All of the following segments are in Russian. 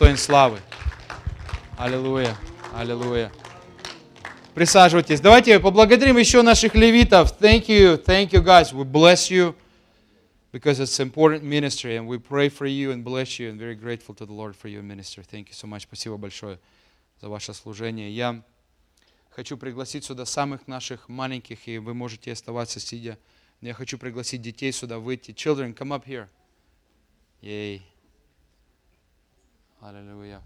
достоин славы. Аллилуйя, аллилуйя. Присаживайтесь. Давайте поблагодарим еще наших левитов. Thank you, thank you guys. We bless you because it's important ministry and we pray for you and bless you and very grateful to the Lord for your ministry. Thank you so much. Спасибо большое за ваше служение. Я хочу пригласить сюда самых наших маленьких, и вы можете оставаться сидя. Я хочу пригласить детей сюда выйти. Children, come up here. Yay. Hallelujah.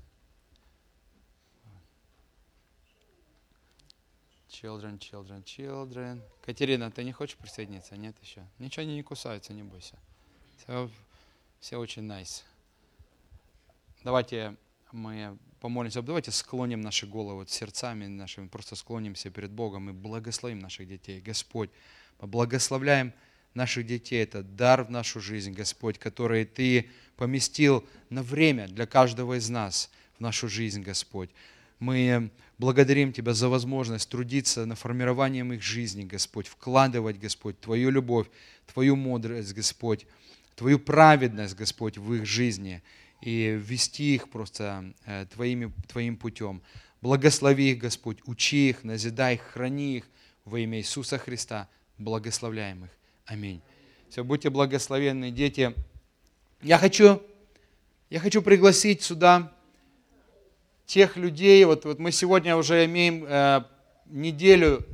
Children, children, children. Катерина, ты не хочешь присоединиться? Нет еще? Ничего они не кусаются, не бойся. Все, все очень nice. Давайте мы помолимся. Давайте склоним наши головы сердцами нашими, просто склонимся перед Богом и благословим наших детей. Господь, мы благословляем наших детей. Это дар в нашу жизнь, Господь, который Ты поместил на время для каждого из нас в нашу жизнь, Господь. Мы благодарим Тебя за возможность трудиться на формированием их жизни, Господь, вкладывать, Господь, Твою любовь, Твою мудрость, Господь, Твою праведность, Господь, в их жизни и вести их просто э, твоими, Твоим путем. Благослови их, Господь, учи их, назидай их, храни их во имя Иисуса Христа. Благословляем их. Аминь. Все, будьте благословенны, дети. Я хочу, я хочу пригласить сюда тех людей, вот, вот мы сегодня уже имеем э, неделю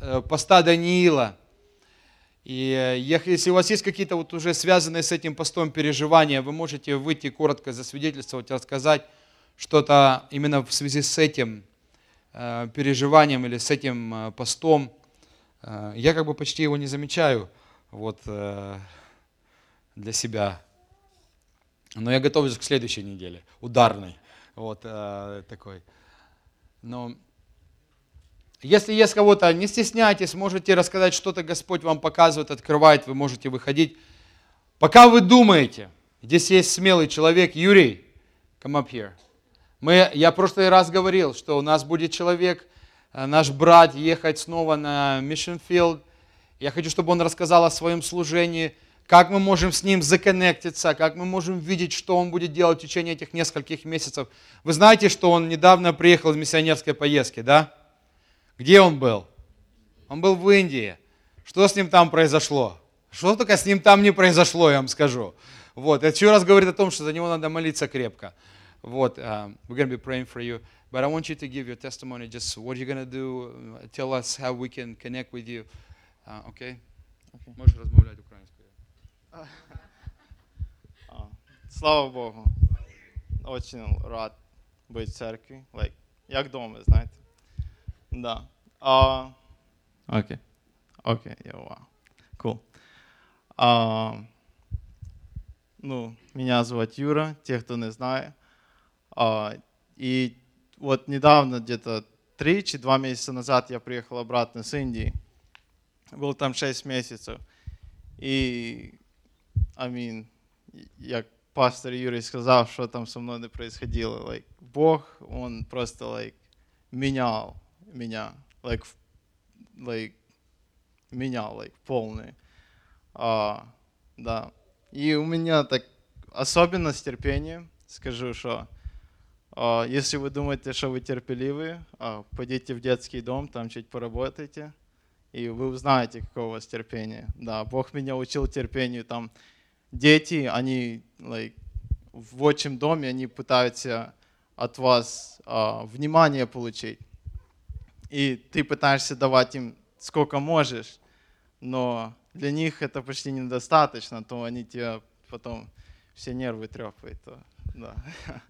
э, поста Даниила, и э, если у вас есть какие-то вот уже связанные с этим постом переживания, вы можете выйти коротко засвидетельствовать, рассказать что-то именно в связи с этим э, переживанием или с этим э, постом. Я как бы почти его не замечаю вот, э, для себя. Но я готовлюсь к следующей неделе, ударной вот э, такой. Но если есть кого-то, не стесняйтесь, можете рассказать что-то, Господь вам показывает, открывает, вы можете выходить. Пока вы думаете, здесь есть смелый человек, Юрий, come up here. Мы, я в прошлый раз говорил, что у нас будет человек, э, наш брат, ехать снова на Mission Field. Я хочу, чтобы он рассказал о своем служении, как мы можем с ним законнектиться, как мы можем видеть, что он будет делать в течение этих нескольких месяцев. Вы знаете, что он недавно приехал из миссионерской поездки, да? Где он был? Он был в Индии. Что с ним там произошло? Что только с ним там не произошло, я вам скажу. Вот, это еще раз говорит о том, что за него надо молиться крепко. Вот, um, we're going to be praying for you. But I want you to give your testimony, just what you're going to do, tell us how we can connect with you. Uh, okay? okay? Можешь размовлять украинскую. Слава Богу. Очень рад быть в церкви. Like, як дома, знаєте. Да. А, Окей. Окей, я вау. Cool. А, ну, меня зовут Юра, те, кто не знает. А, и вот недавно, где-то три или два месяца назад, я приехал обратно с Индии. Был там шесть месяцев. И I mean, як пастор Юрий сказав, що там со мною не происходило. Like, Бог, Он просто like, менял меня. Like, like, менял, like, полный. А, да. И у меня так особенность терпения. Скажу, что а, если вы думаете, что вы терпеливы, а, пойдите в детский дом, там чуть поработайте, и вы узнаете, какое у вас терпение. Да, Бог меня учил терпению там дети, они like, в отчим доме, они пытаются от вас uh, внимание получить. И ты пытаешься давать им сколько можешь, но для них это почти недостаточно, то они тебя потом все нервы трепают. То, да.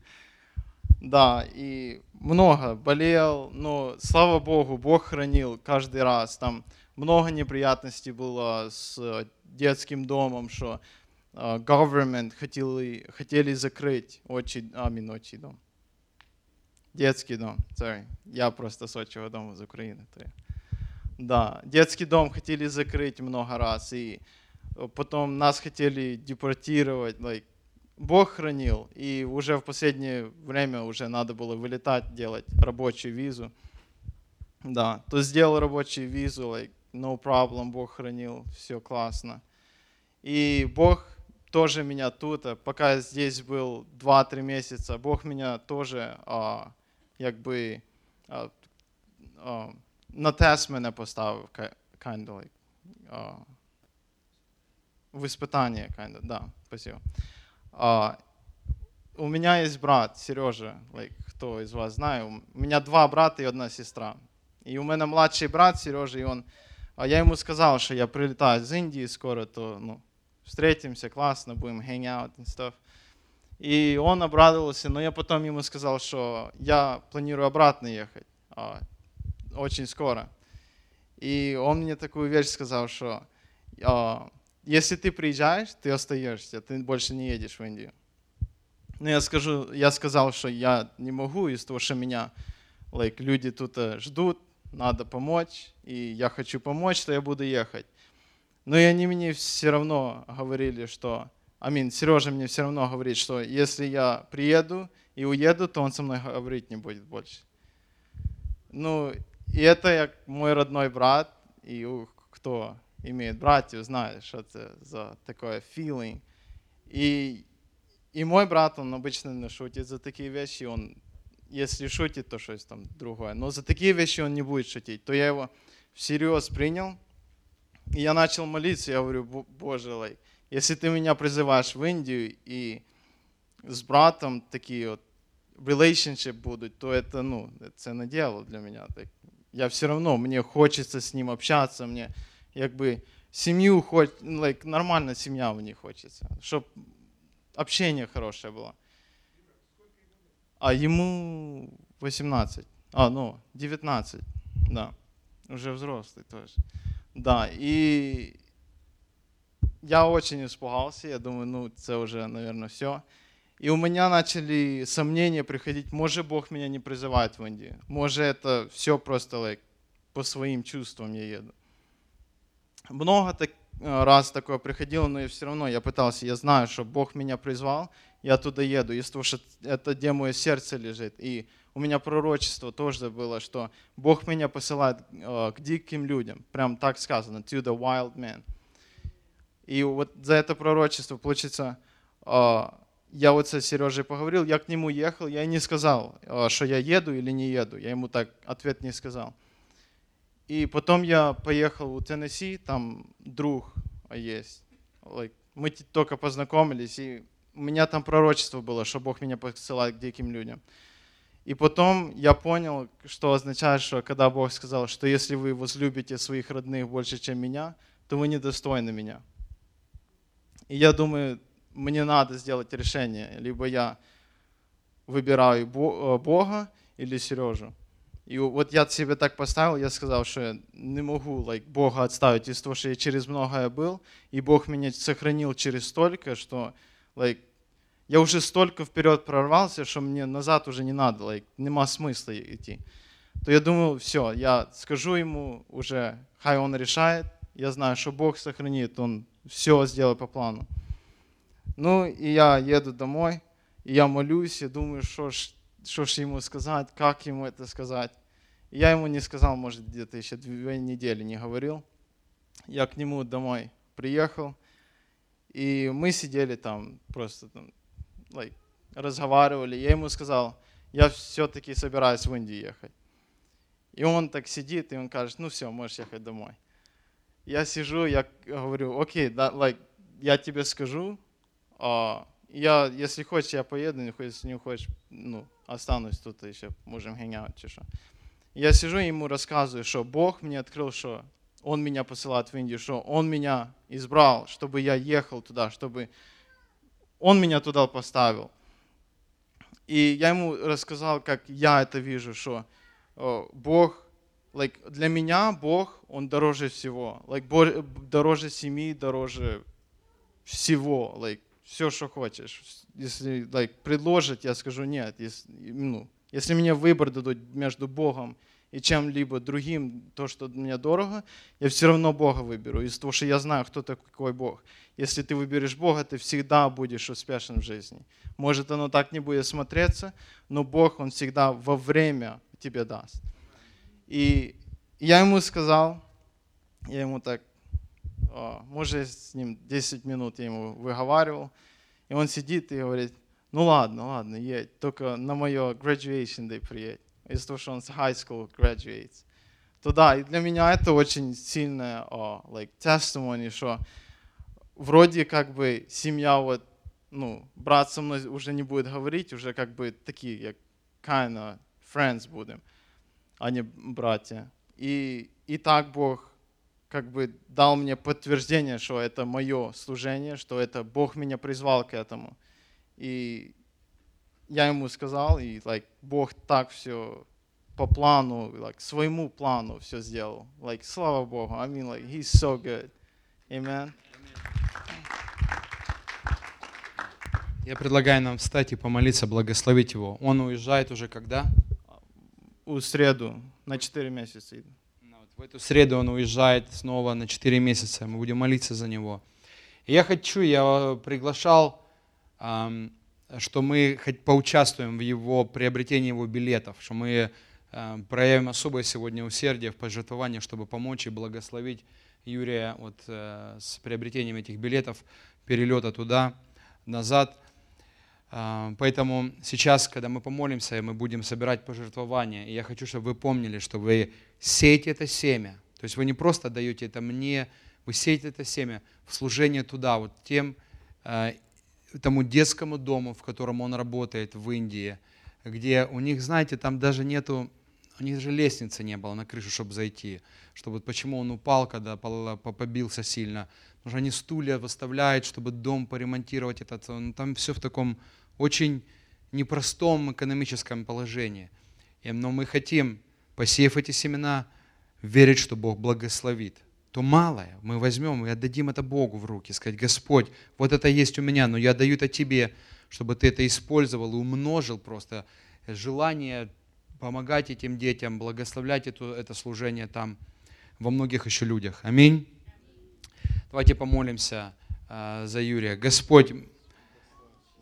да, и много болел, но слава Богу, Бог хранил каждый раз. Там много неприятностей было с детским домом, что government хотели, хотели закрыть отчий, а, мин, отчий дом. Детский дом, sorry. Я просто с отчего дома из Украины. Да, детский дом хотели закрыть много раз, и потом нас хотели депортировать. Like, Бог хранил, и уже в последнее время уже надо было вылетать, делать рабочую визу. Да, то сделал рабочую визу, like, no problem, Бог хранил, все классно. И Бог тоже меня тут, а пока я здесь был 2-3 месяца, Бог меня тоже а, якби а, а, на тест мене поставив, kind of like, а, в испытание, kind of, да, спасибо. А, у меня есть брат, Сережа, like, кто из вас знает, у меня два брата и одна сестра. И у меня младший брат Сережа, и он, а я ему сказал, что я прилетаю из Индии скоро, то, ну, встретимся, классно, будем hang out and stuff. И он обрадовался, но я потом ему сказал, что я планирую обратно ехать а, очень скоро. И он мне такую вещь сказал, что а, если ты приезжаешь, ты остаешься, ты больше не едешь в Индию. Но я, скажу, я сказал, что я не могу из того, что меня like, люди тут э, ждут, надо помочь, и я хочу помочь, то я буду ехать. Но и они мне все равно говорили, что, амин, Сережа мне все равно говорит, что если я приеду и уеду, то он со мной говорить не будет больше. Ну, и это мой родной брат, и кто имеет братьев, знает, что это за такое feeling. И, и мой брат, он обычно не шутит за такие вещи, он, если шутит, то что-то там другое. Но за такие вещи он не будет шутить. То я его всерьез принял, и я начал молиться, я говорю, Боже, like, если ты меня призываешь в Индию и с братом такие вот relationship будут, то это, ну, это на дело для меня. Так, я все равно, мне хочется с ним общаться, мне якби семью хоч, like, нормальная семья мне хочется, чтобы общение хорошее было. А ему 18, а, ну, 19, да, уже взрослый тоже. Да, и я очень испугался, я думаю, ну, это уже, наверное, все. И у меня начали сомнения приходить, может, Бог меня не призывает в Индию, может, это все просто like, по своим чувствам я еду. Много так, э, раз такое приходило, но я все равно, я пытался, я знаю, что Бог меня призвал, я туда еду, из того, это где мое сердце лежит. И у меня пророчество тоже было, что Бог меня посылает э, к диким людям. Прям так сказано, to the wild man. И вот за это пророчество, получится, э, я вот со Сережей поговорил, я к нему ехал, я не сказал, что я еду или не еду. Я ему так ответ не сказал. И потом я поехал в Теннесси, там друг есть. Like, мы только познакомились, и у меня там пророчество было, что Бог меня посылает к диким людям. И потом я понял, что означает, что когда Бог сказал, что если вы возлюбите своих родных больше, чем меня, то вы недостойны меня. И я думаю, мне надо сделать решение. Либо я выбираю э, Бога или Сережу. И вот я себе так поставил, я сказал, что я не могу like, Бога отставить из того, что я через многое был, и Бог меня сохранил через столько, что like, я уже столько вперед прорвался, что мне назад уже не надо, like, нема смысла идти. То я думал, все, я скажу ему уже, хай он решает, я знаю, что Бог сохранит, он все сделает по плану. Ну, и я еду домой, и я молюсь, я думаю, что ж, что ж ему сказать, как ему это сказать. Я ему не сказал, может, где-то еще две недели не говорил. Я к нему домой приехал, и мы сидели там просто там, like, разговаривали. Я ему сказал, я все-таки собираюсь в Индию ехать. И он так сидит, и он кажет, ну все, можешь ехать домой. Я сижу, я говорю, окей, да, like, я тебе скажу, а, я, если хочешь, я поеду, если не хочешь, ну, останусь тут еще, можем hang чи що. Я сижу и ему рассказываю, что Бог мне открыл, что Он меня посылает в Индию, что Он меня избрал, чтобы я ехал туда, чтобы он меня туда поставил. И я ему рассказал, как я это вижу, что Бог, like, для меня Бог, Он дороже всего. Like, дороже семьи, дороже всего. Like, все, что хочешь. Если like, предложить, я скажу нет. Если, ну, если мне выбор дадут между Богом и чем-либо другим, то, что мне дорого, я все равно Бога выберу, из-за того, что я знаю, кто такой Бог. Если ты выберешь Бога, ты всегда будешь успешен в жизни. Может, оно так не будет смотреться, но Бог, Он всегда во время тебе даст. И я ему сказал, я ему так а, может, с ним 10 минут я ему выговаривал, и он сидит и говорит, ну ладно, ладно, едь, только на мое graduation day приедь, из-за того, что он с high school graduates. То да, и для меня это очень сильное uh, like, testimony, что вроде как бы семья вот, ну, брат со мной уже не будет говорить, уже как бы такие, kind of friends будем, а не братья. И, и так Бог как бы дал мне подтверждение, что это мое служение, что это Бог меня призвал к этому. И я ему сказал, и like, Бог так все по плану, like, своему плану все сделал. Like, слава Богу. I mean, like, he's so good. Amen. Я предлагаю нам встать и помолиться, благословить его. Он уезжает уже когда? У среду, на 4 месяца. В эту среду он уезжает снова на 4 месяца. Мы будем молиться за него. И я хочу, я приглашал, что мы хоть поучаствуем в его приобретении его билетов, что мы проявим особое сегодня усердие в пожертвовании, чтобы помочь и благословить Юрия вот, э, с приобретением этих билетов, перелета туда, назад. А, поэтому сейчас, когда мы помолимся, мы будем собирать пожертвования. И я хочу, чтобы вы помнили, что вы сеете это семя. То есть вы не просто даете это мне, вы сеете это семя в служение туда, вот тем, а, тому детскому дому, в котором он работает в Индии, где у них, знаете, там даже нету, у них даже лестницы не было на крышу, чтобы зайти. Чтобы почему он упал, когда побился сильно. Потому что они стулья выставляют, чтобы дом поремонтировать этот. Там все в таком очень непростом экономическом положении. Но мы хотим, посеяв эти семена, верить, что Бог благословит. То малое мы возьмем и отдадим это Богу в руки, сказать, Господь, вот это есть у меня, но я даю это Тебе, чтобы Ты это использовал и умножил просто желание помогать этим детям, благословлять это, это служение там во многих еще людях. Аминь. Давайте помолимся э, за Юрия. Господь,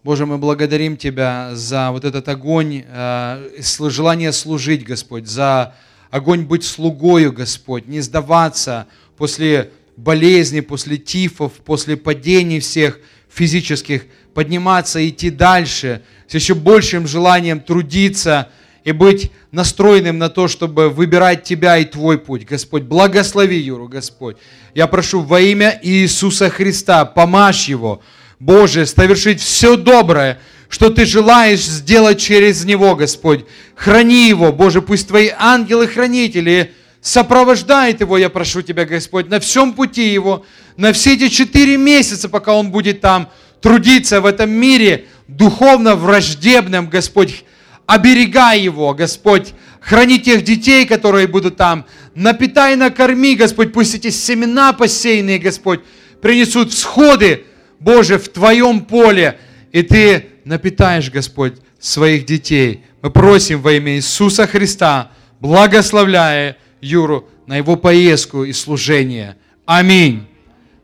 Боже, мы благодарим Тебя за вот этот огонь, э, желание служить, Господь, за огонь быть слугою, Господь, не сдаваться после болезней, после тифов, после падений всех физических, подниматься, идти дальше, с еще большим желанием трудиться и быть настроенным на то, чтобы выбирать Тебя и Твой путь. Господь, благослови Юру, Господь. Я прошу во имя Иисуса Христа, помажь его, Боже, совершить все доброе, что Ты желаешь сделать через Него, Господь. Храни Его, Боже, пусть Твои ангелы-хранители сопровождают Его, я прошу Тебя, Господь, на всем пути Его, на все эти четыре месяца, пока Он будет там трудиться в этом мире, духовно враждебным, Господь, оберегай Его, Господь, храни тех детей, которые будут там, напитай, накорми, Господь, пусть эти семена посеянные, Господь, принесут всходы, Боже, в Твоем поле, и Ты напитаешь, Господь, своих детей. Мы просим во имя Иисуса Христа, благословляя Юру на его поездку и служение. Аминь.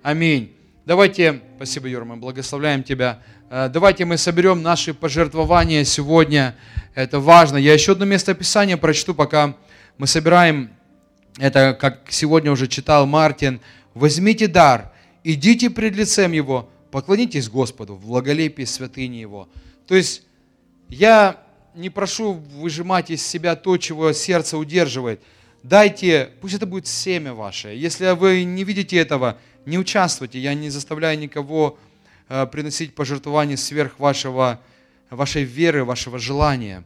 Аминь. Давайте, спасибо, Юра, мы благословляем Тебя. Э, давайте мы соберем наши пожертвования сегодня. Это важно. Я еще одно место Писания прочту, пока мы собираем это, как сегодня уже читал Мартин. Возьмите дар, идите пред лицем Его, Поклонитесь Господу в благолепии святыни Его. То есть я не прошу выжимать из себя то, чего сердце удерживает. Дайте, пусть это будет семя ваше. Если вы не видите этого, не участвуйте. Я не заставляю никого э, приносить пожертвования сверх вашего, вашей веры, вашего желания.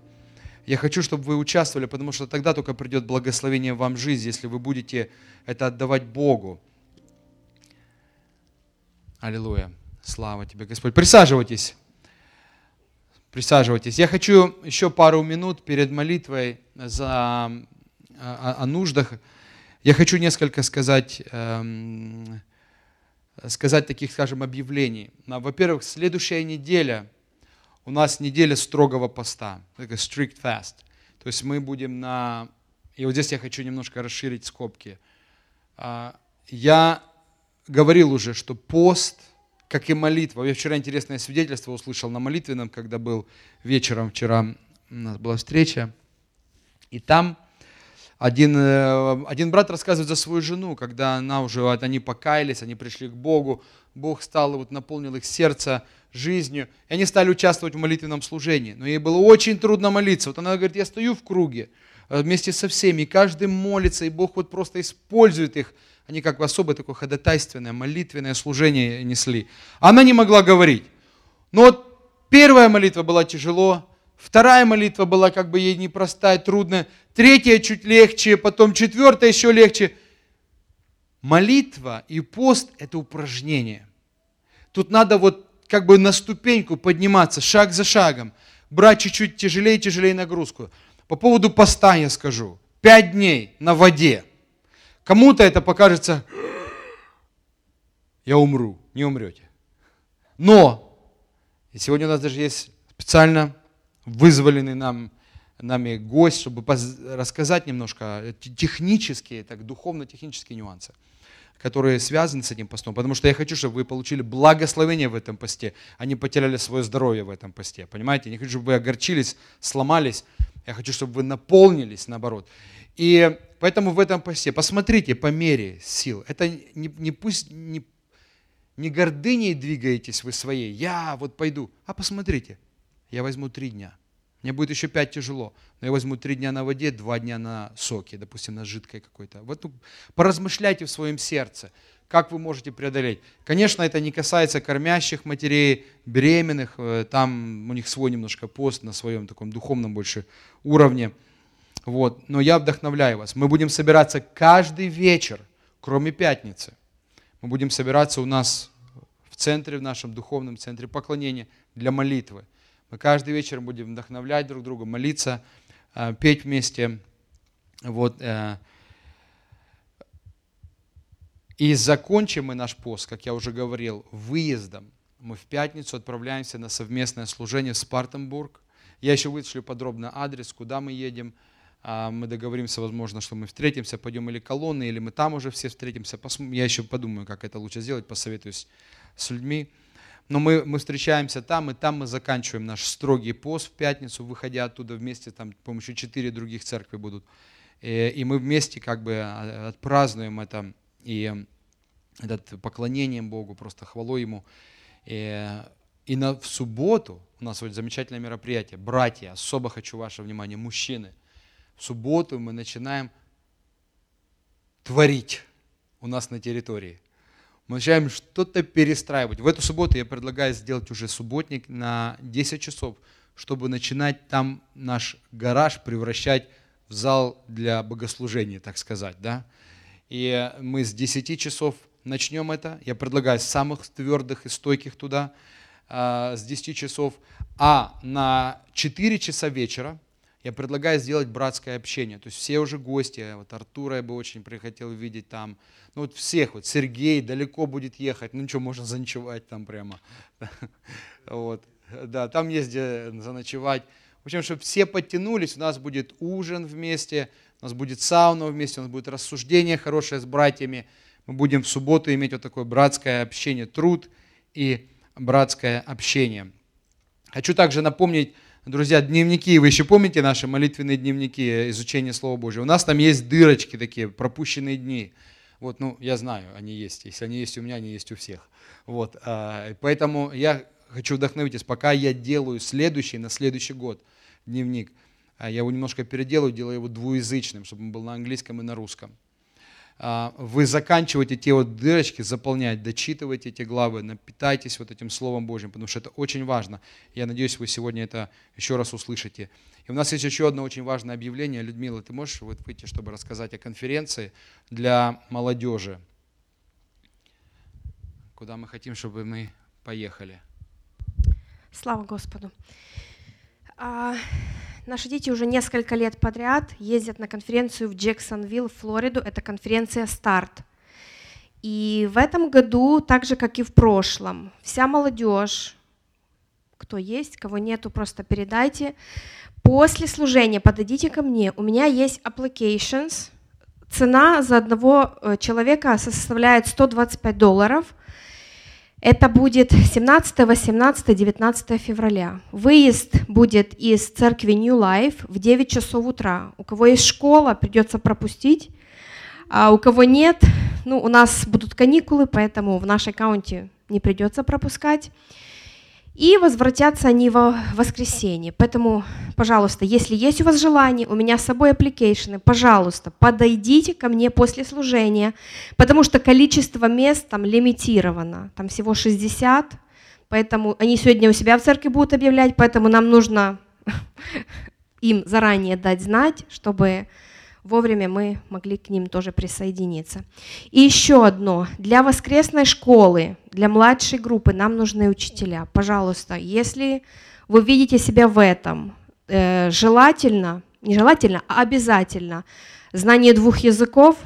Я хочу, чтобы вы участвовали, потому что тогда только придет благословение вам в жизнь, если вы будете это отдавать Богу. Аллилуйя. Слава тебе, Господь. Присаживайтесь. Присаживайтесь. Я хочу еще пару минут перед молитвой за, о, о нуждах. Я хочу несколько сказать, эм, сказать таких, скажем, объявлений. Во-первых, следующая неделя у нас неделя строгого поста, strict fast. То есть мы будем на... И вот здесь я хочу немножко расширить скобки. А, я говорил уже, что пост – как и молитва. Я вчера интересное свидетельство услышал на молитвенном, когда был вечером, вчера у нас была встреча. И там Один, э, один брат рассказывает за свою жену, когда она уже, вот они покаялись, они пришли к Богу, Бог стал, вот наполнил их сердце жизнью, и они стали участвовать в молитвенном служении. Но ей было очень трудно молиться. Вот она говорит, я стою в круге э, вместе со всеми, и каждый молится, и Бог вот просто использует их. Они как бы особое такое ходатайственное, молитвенное служение несли. Она не могла говорить. Но вот первая молитва была тяжело, вторая молитва была как бы ей непростая, трудная, третья чуть легче, потом четвертая еще легче. Молитва и пост – это упражнение. Тут надо вот как бы на ступеньку подниматься, шаг за шагом, брать чуть-чуть тяжелее и тяжелее нагрузку. По поводу поста я скажу. Пять дней на воде. Кому-то это покажется, я умру, не умрете. Но и сегодня у нас даже есть специально вызволенный нам, нами гость, чтобы рассказать немножко технические, так, духовно-технические нюансы, которые связаны с этим постом. Потому что я хочу, чтобы вы получили благословение в этом посте, а не потеряли свое здоровье в этом посте. Понимаете? Не хочу, чтобы вы огорчились, сломались. Я хочу, чтобы вы наполнились, наоборот. И поэтому в этом посте посмотрите по мере сил. Это не, не пусть не не гордыней двигаетесь вы своей, я вот пойду, а посмотрите, я возьму три дня. Мне будет еще пять тяжело, но я возьму три дня на воде, два дня на соке, допустим, на жидкой какой-то. Вот ну, поразмышляйте в своем сердце, как вы можете преодолеть. Конечно, это не касается кормящих матерей, беременных, э, там у них свой немножко пост на своем таком духовном больше уровне. Вот. Но я вдохновляю вас. Мы будем собираться каждый вечер, кроме пятницы. Мы будем собираться у нас в центре, в нашем духовном центре поклонения для молитвы. Мы каждый вечер будем вдохновлять друг друга, молиться, э, петь вместе. Вот. Э. И закончим мы наш пост, как я уже говорил, выездом. Мы в пятницу отправляемся на совместное служение в Спартенбург. Я еще вышлю подробно адрес, куда мы едем – а, мы договоримся, возможно, что мы встретимся, пойдем или колонны, или мы там уже все встретимся. Я еще подумаю, как это лучше сделать, посоветуюсь с людьми. Но мы, мы встречаемся там, и там мы заканчиваем наш строгий пост в пятницу, выходя оттуда вместе, там, по еще четыре других церкви будут. И, и мы вместе как бы а, отпразднуем это, и этот поклонением Богу, просто хвалой Ему. И, и на, в субботу у нас вот замечательное мероприятие. Братья, особо хочу ваше внимание, мужчины – в субботу мы начинаем творить у нас на территории. Мы начинаем что-то перестраивать. В эту субботу я предлагаю сделать уже субботник на 10 часов, чтобы начинать там наш гараж превращать в зал для богослужения, так сказать. Да? И мы с 10 часов начнем это. Я предлагаю самых твердых и стойких туда а, с 10 часов. А на 4 часа вечера я предлагаю сделать братское общение. То есть все уже гости, вот Артура я бы очень прихотел видеть там, ну вот всех, вот Сергей далеко будет ехать, ну ничего, можно заночевать там прямо. Вот, да, там есть где заночевать. В общем, чтобы все подтянулись, у нас будет ужин вместе, у нас будет сауна вместе, у нас будет рассуждение хорошее с братьями. Мы будем в субботу иметь вот такое братское общение, труд и братское общение. Хочу также напомнить, Друзья, дневники, вы еще помните наши молитвенные дневники изучения Слова Божьего? У нас там есть дырочки такие, пропущенные дни. Вот, ну, я знаю, они есть. Если они есть у меня, они есть у всех. Вот, а, поэтому я хочу вдохновить вас, пока я делаю следующий, на следующий год дневник, а я его немножко переделаю, делаю его двуязычным, чтобы он был на английском и на русском. А, вы заканчиваете те вот дырочки, заполнять, дочитывайте эти главы, напитайтесь вот этим Словом Божьим, потому что это очень важно. Я надеюсь, вы сегодня это еще раз услышите. И у нас есть еще одно очень важное объявление. Людмила, ты можешь вот выйти, чтобы рассказать о конференции для молодежи, куда мы хотим, чтобы мы поехали. Слава Господу. А, Наши дети уже несколько лет подряд ездят на конференцию в Джексонвилл, Флориду. Это конференция «Старт». И в этом году, так же, как и в прошлом, вся молодежь, кто есть, кого нету, просто передайте. После служения подойдите ко мне. У меня есть applications. Цена за одного э, человека составляет 125 долларов. Это будет 17, 18, 19 февраля. Выезд будет из церкви New Life в 9 часов утра. У кого есть школа, придется пропустить. А у кого нет, ну, у нас будут каникулы, поэтому в нашей county не придется пропускать. И возвратятся они во воскресенье. Поэтому, пожалуйста, если есть у вас желание, у меня с собой application ы, пожалуйста, подойдите ко мне после служения, потому что количество мест там лимитировано, там всего 60, поэтому они сегодня у себя в церкви будут объявлять, поэтому нам нужно им заранее дать знать, чтобы вовремя мы могли к ним тоже присоединиться. И еще одно. Для воскресной школы, для младшей группы нам нужны учителя. Пожалуйста, если вы видите себя в этом, э, желательно, не желательно, а обязательно знание двух языков,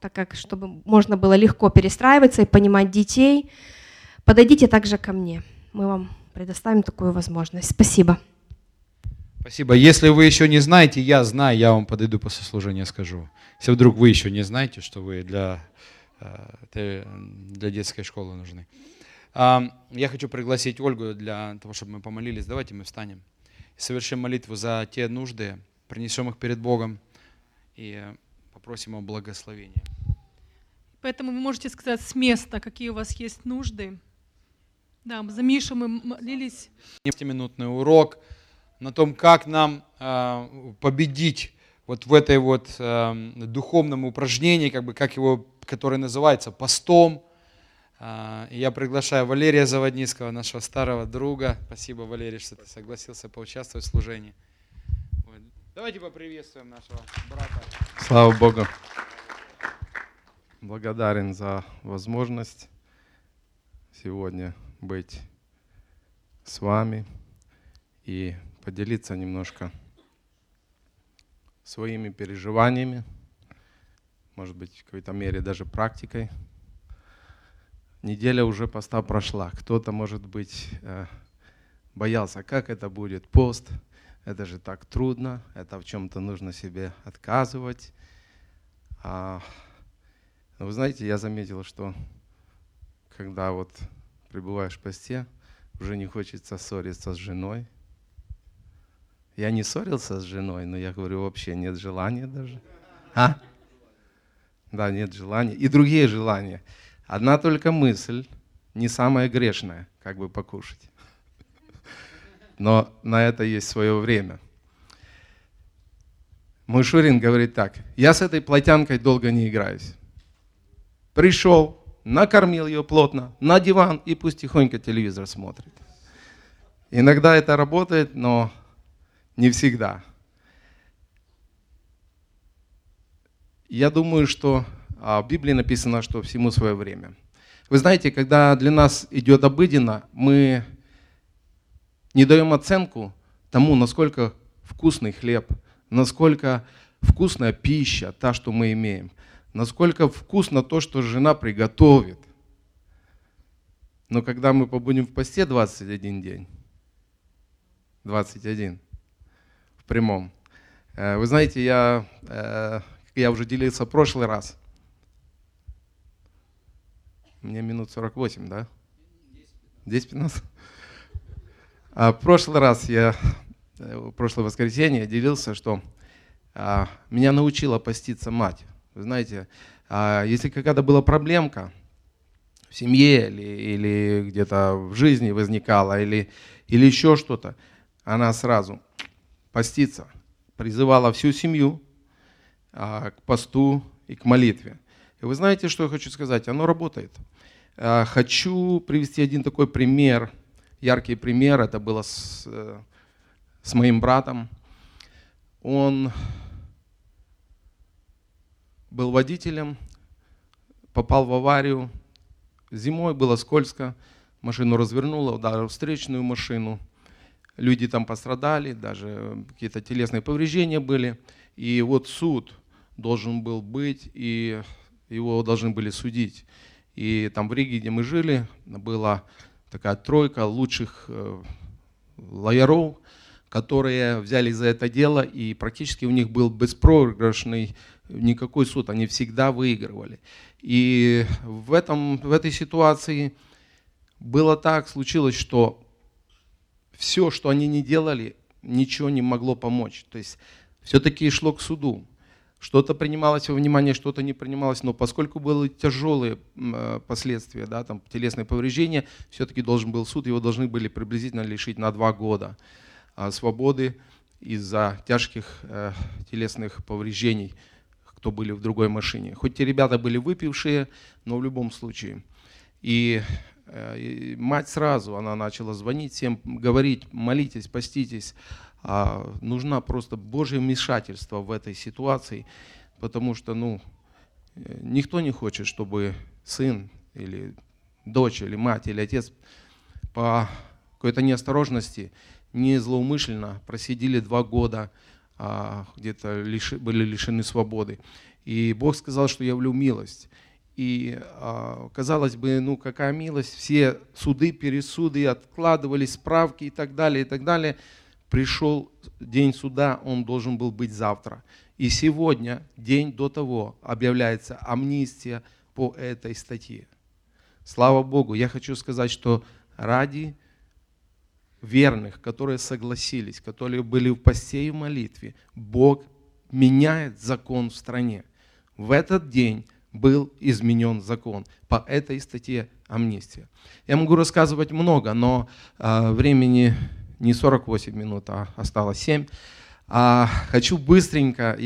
так как чтобы можно было легко перестраиваться и понимать детей, подойдите также ко мне. Мы вам предоставим такую возможность. Спасибо. Спасибо. Если вы еще не знаете, я знаю, я вам подойду после служения скажу. Если вдруг вы еще не знаете, что вы для, э, для детской школы нужны. Я хочу пригласить Ольгу для того, чтобы мы помолились. Давайте мы встанем и совершим молитву за те нужды, принесем их перед Богом и попросим о благословении. Поэтому вы можете сказать с места, какие у вас есть нужды. Да, за Мишу мы молились. Минутный урок на том, как нам а, победить вот в этой вот э, духовном упражнении, как бы, как его, которое называется постом. Э, я приглашаю Валерия Заводницкого, нашего старого друга. Спасибо, Валерий, что ты согласился поучаствовать в служении. Давайте поприветствуем нашего брата. Слава Богу. Благодарен за возможность сегодня быть с вами и поделиться немножко своими переживаниями, может быть, в какой-то мере даже практикой. Неделя уже поста прошла. Кто-то, может быть, э, боялся, как это будет пост. Это же так трудно, это в чем-то нужно себе отказывать. А, вы знаете, я заметил, что когда вот пребываешь в посте, уже не хочется ссориться с женой, я не ссорился с женой, но я говорю, вообще нет желания даже. А? Да, нет желания. И другие желания. Одна только мысль, не самая грешная, как бы покушать. Но на это есть свое время. Мой Шурин говорит так, я с этой плотянкой долго не играюсь. Пришел, накормил ее плотно, на диван и пусть тихонько телевизор смотрит. Иногда это работает, но не всегда. Я думаю, что а, в Библии написано, что всему свое время. Вы знаете, когда для нас идет обыденно, мы не даем оценку тому, насколько вкусный хлеб, насколько вкусная пища, та, что мы имеем, насколько вкусно то, что жена приготовит. Но когда мы побудем в посте 21 день, 21, прямом. Э, вы знаете, я, э, я уже делился в прошлый раз. Мне минут 48, да? 10-15? А в прошлый раз я, э, в прошлое воскресенье делился, что а, меня научила поститься мать. Вы знаете, а, если какая-то была проблемка в семье или, или где-то в жизни возникала, или, или еще что-то, она сразу поститься, призывала всю семью а, к посту и к молитве. И вы знаете, что я хочу сказать? Оно работает. А, хочу привести один такой пример, яркий пример. Это было с, э, с моим братом. Он был водителем, попал в аварию. Зимой было скользко, машину развернуло, ударил встречную машину – люди там пострадали, даже какие-то телесные повреждения были. И вот суд должен был быть, и его должны были судить. И там в Риге, где мы жили, была такая тройка лучших э, лояров, которые взялись за это дело, и практически у них был беспроигрышный никакой суд, они всегда выигрывали. И в, этом, в этой ситуации было так, случилось, что все, что они не делали, ничего не могло помочь. То есть все-таки шло к суду. Что-то принималось во внимание, что-то не принималось, но поскольку были тяжелые э, последствия, да, там телесные повреждения, все-таки должен был суд, его должны были приблизительно лишить на два года а, свободы из-за тяжких э, телесных повреждений, кто были в другой машине. Хоть те ребята были выпившие, но в любом случае. И, и мать сразу, она начала звонить всем, говорить, молитесь, поститесь, а нужна просто Божье вмешательство в этой ситуации, потому что ну, никто не хочет, чтобы сын или дочь, или мать, или отец по какой-то неосторожности, не злоумышленно просидели два года, а, где-то лиши, были лишены свободы. И Бог сказал, что я явлю милость. И а, казалось бы, ну какая милость, все суды, пересуды откладывались, справки и так далее, и так далее – пришел день суда, он должен был быть завтра. И сегодня, день до того, объявляется амнистия по этой статье. Слава Богу, я хочу сказать, что ради верных, которые согласились, которые были в посте и в молитве, Бог меняет закон в стране. В этот день был изменен закон по этой статье амнистия. Я могу рассказывать много, но э, времени не 48 минут, а осталось 7. А, хочу быстренько,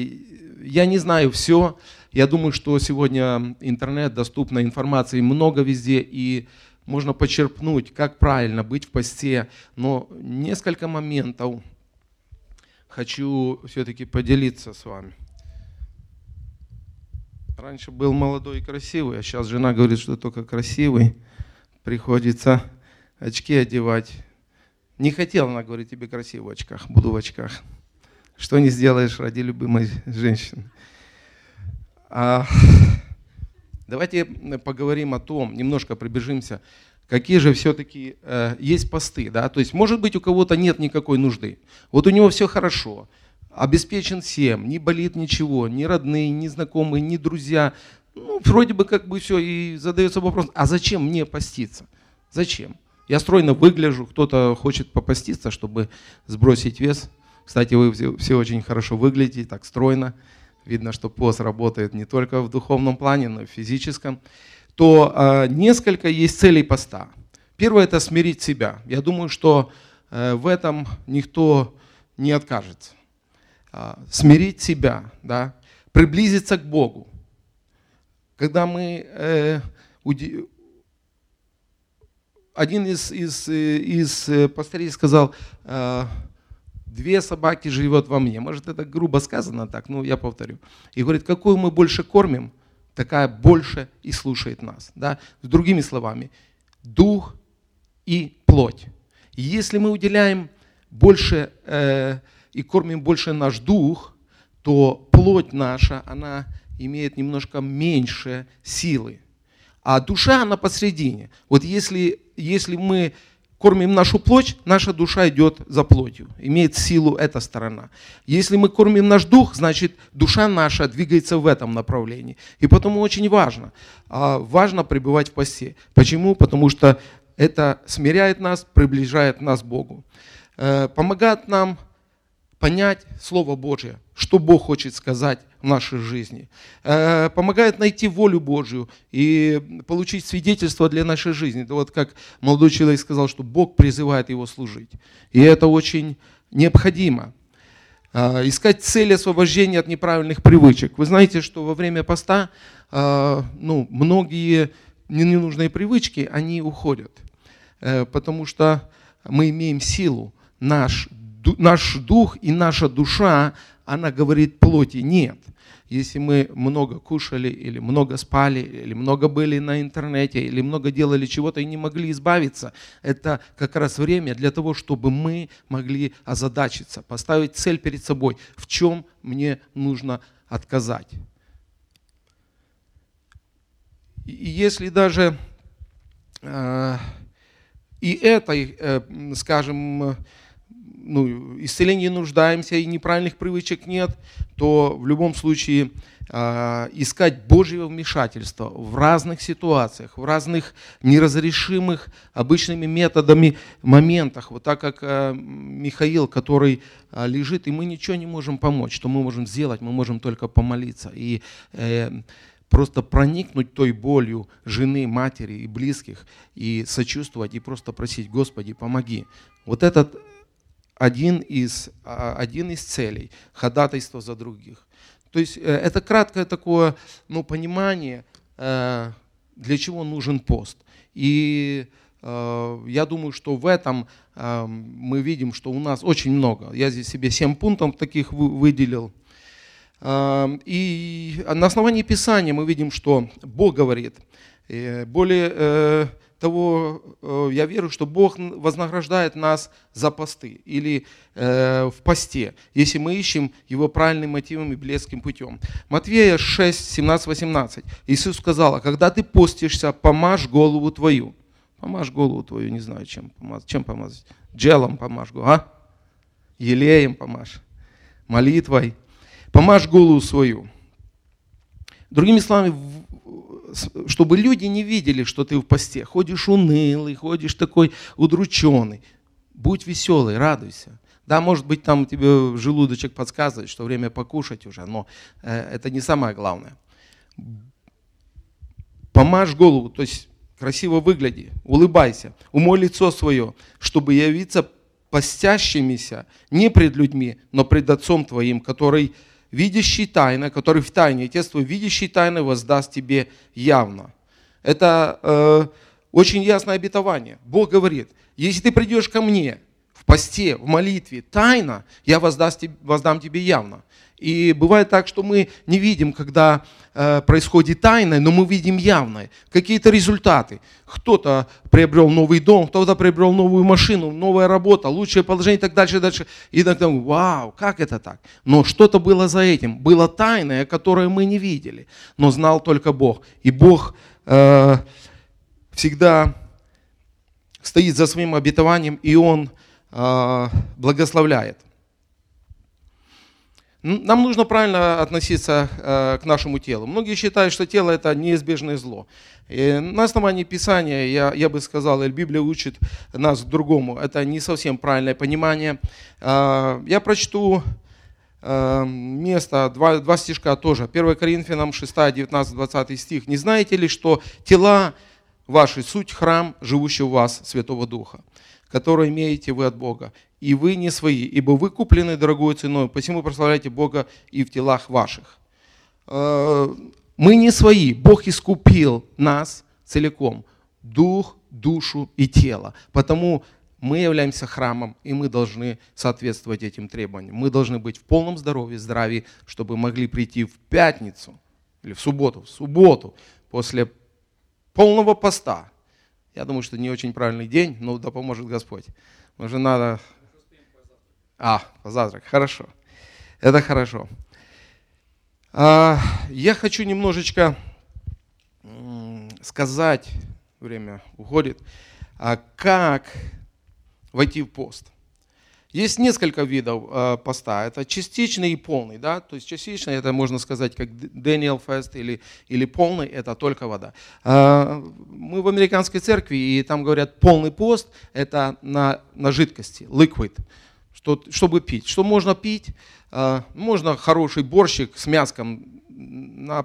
я не знаю все, я думаю, что сегодня интернет, доступна информации много везде, и можно почерпнуть, как правильно быть в посте, но несколько моментов хочу все-таки поделиться с вами. Раньше был молодой и красивый, а сейчас жена говорит, что только красивый. Приходится очки одевать не хотела она говорить тебе красиво в очках, буду в очках. Что не сделаешь ради любимой женщины. А, давайте поговорим о том, немножко прибежимся, какие же все-таки э, есть посты. Да? То есть, может быть, у кого-то нет никакой нужды. Вот у него все хорошо, обеспечен всем, не болит ничего, ни родные, ни знакомые, ни друзья. Ну, вроде бы как бы все, и задается вопрос, а зачем мне поститься? Зачем? Я стройно выгляжу, кто-то хочет попаститься, чтобы сбросить вес. Кстати, вы все очень хорошо выглядите, так стройно. Видно, что пост работает не только в духовном плане, но и в физическом. То э, несколько есть целей поста. Первое – это смирить себя. Я думаю, что э, в этом никто не откажется. Э, смирить себя, да? приблизиться к Богу. Когда мы э, один из, из, э, из э, пастырей сказал, «Э, две собаки живет во мне. Может, это грубо сказано так, но я повторю. И говорит, какую мы больше кормим, такая больше и слушает нас. Да? Другими словами, дух и плоть. Если мы уделяем больше э, и кормим больше наш дух, то плоть наша, она имеет немножко меньше силы. А душа, она посредине. Вот если если мы кормим нашу плоть, наша душа идет за плотью, имеет силу эта сторона. Если мы кормим наш дух, значит душа наша двигается в этом направлении. И потому очень важно, а, важно пребывать в посте. Почему? Потому что это смиряет нас, приближает нас к Богу. Э, помогает нам понять Слово Божье, что Бог хочет сказать в нашей жизни. Э, помогает найти волю Божью и получить свидетельство для нашей жизни. Это вот как молодой человек сказал, что Бог призывает его служить. И это очень необходимо. Э, искать цель освобождения от неправильных привычек. Вы знаете, что во время поста э, ну, многие ненужные привычки, они уходят. Потому что мы имеем силу. Наш наш дух и наша душа, она говорит плоти нет. Если мы много кушали, или много спали, или много были на интернете, или много делали чего-то и не могли избавиться, это как раз время для того, чтобы мы могли озадачиться, поставить цель перед собой, в чем мне нужно отказать. И если даже э, и этой, э, скажем, ну, исцеления нуждаемся и неправильных привычек нет, то в любом случае э, искать Божьего вмешательства в разных ситуациях, в разных неразрешимых обычными методами моментах. Вот так как э, Михаил, который э, лежит, и мы ничего не можем помочь, что мы можем сделать, мы можем только помолиться. И э, просто проникнуть той болью жены, матери и близких, и сочувствовать, и просто просить, Господи, помоги. Вот этот один из, а, один из целей – ходатайство за других. То есть э, это краткое такое ну, понимание, э, для чего нужен пост. И э, я думаю, что в этом мы видим, что у нас очень много. Я здесь себе 7 пунктов таких выделил. И на основании Писания мы видим, что Бог говорит, более того, э, я верю, что Бог вознаграждает нас за посты или э, в посте, если мы ищем Его правильным мотивом и блеским путем. Матвея 6, 17, 18. Иисус сказал, «А когда ты постишься, помажь голову твою. Помажь голову твою, не знаю, чем помазать. Чем помазать? Джелом помажь голову, а? Елеем помажь. Молитвой. Помажь голову свою. Другими словами, чтобы люди не видели, что ты в посте. Ходишь унылый, ходишь такой удрученный. Будь веселый, радуйся. Да, может быть, там тебе желудочек подсказывает, что время покушать уже, но э, это не самое главное. Помажь голову, то есть красиво выгляди, улыбайся, умой лицо свое, чтобы явиться постящимися не пред людьми, но пред Отцом Твоим, который видящий тайно, который в тайне, Отец твой, видящий тайно, воздаст тебе явно. Это э, очень ясное обетование. Бог говорит, если ты придешь ко мне в посте, в молитве, тайно, я воздаст, воздам тебе явно. И бывает так, что мы не видим, когда э, происходит тайное, но мы видим явное. Какие-то результаты. Кто-то приобрел новый дом, кто-то приобрел новую машину, новая работа, лучшее положение и так дальше, дальше. И иногда, вау, как это так? Но что-то было за этим. Было тайное, которое мы не видели, но знал только Бог. И Бог э, всегда стоит за своим обетованием, и Он э, благословляет. Нам нужно правильно относиться э, к нашему телу. Многие считают, что тело это неизбежное зло. И на основании Писания, я, я бы сказал, или Библия учит нас другому. Это не совсем правильное понимание. Э, я прочту э, место, два, два стишка тоже. 1 Коринфянам 6, 19, 20 стих. «Не знаете ли, что тела ваши суть храм, живущий у вас Святого Духа, который имеете вы от Бога, и вы не свои, ибо вы куплены дорогой ценой, посему прославляйте Бога и в телах ваших. Э, мы не свои, Бог искупил нас целиком, дух, душу и тело. Потому мы являемся храмом, и мы должны соответствовать этим требованиям. Мы должны быть в полном здоровье, здравии, чтобы могли прийти в пятницу или в субботу, в субботу после полного поста. Я думаю, что не очень правильный день, но да поможет Господь. Уже надо а, завтрак, хорошо. Это хорошо. А, я хочу немножечко сказать, время уходит, а как войти в пост. Есть несколько видов э, поста. Это частичный и полный. Да? То есть частичный, это можно сказать, как Дэниел Фест, или, или полный, это только вода. Мы в американской церкви, и там говорят, полный пост, это на, на жидкости, liquid что, чтобы пить. Что можно пить? А, можно хороший борщик с мяском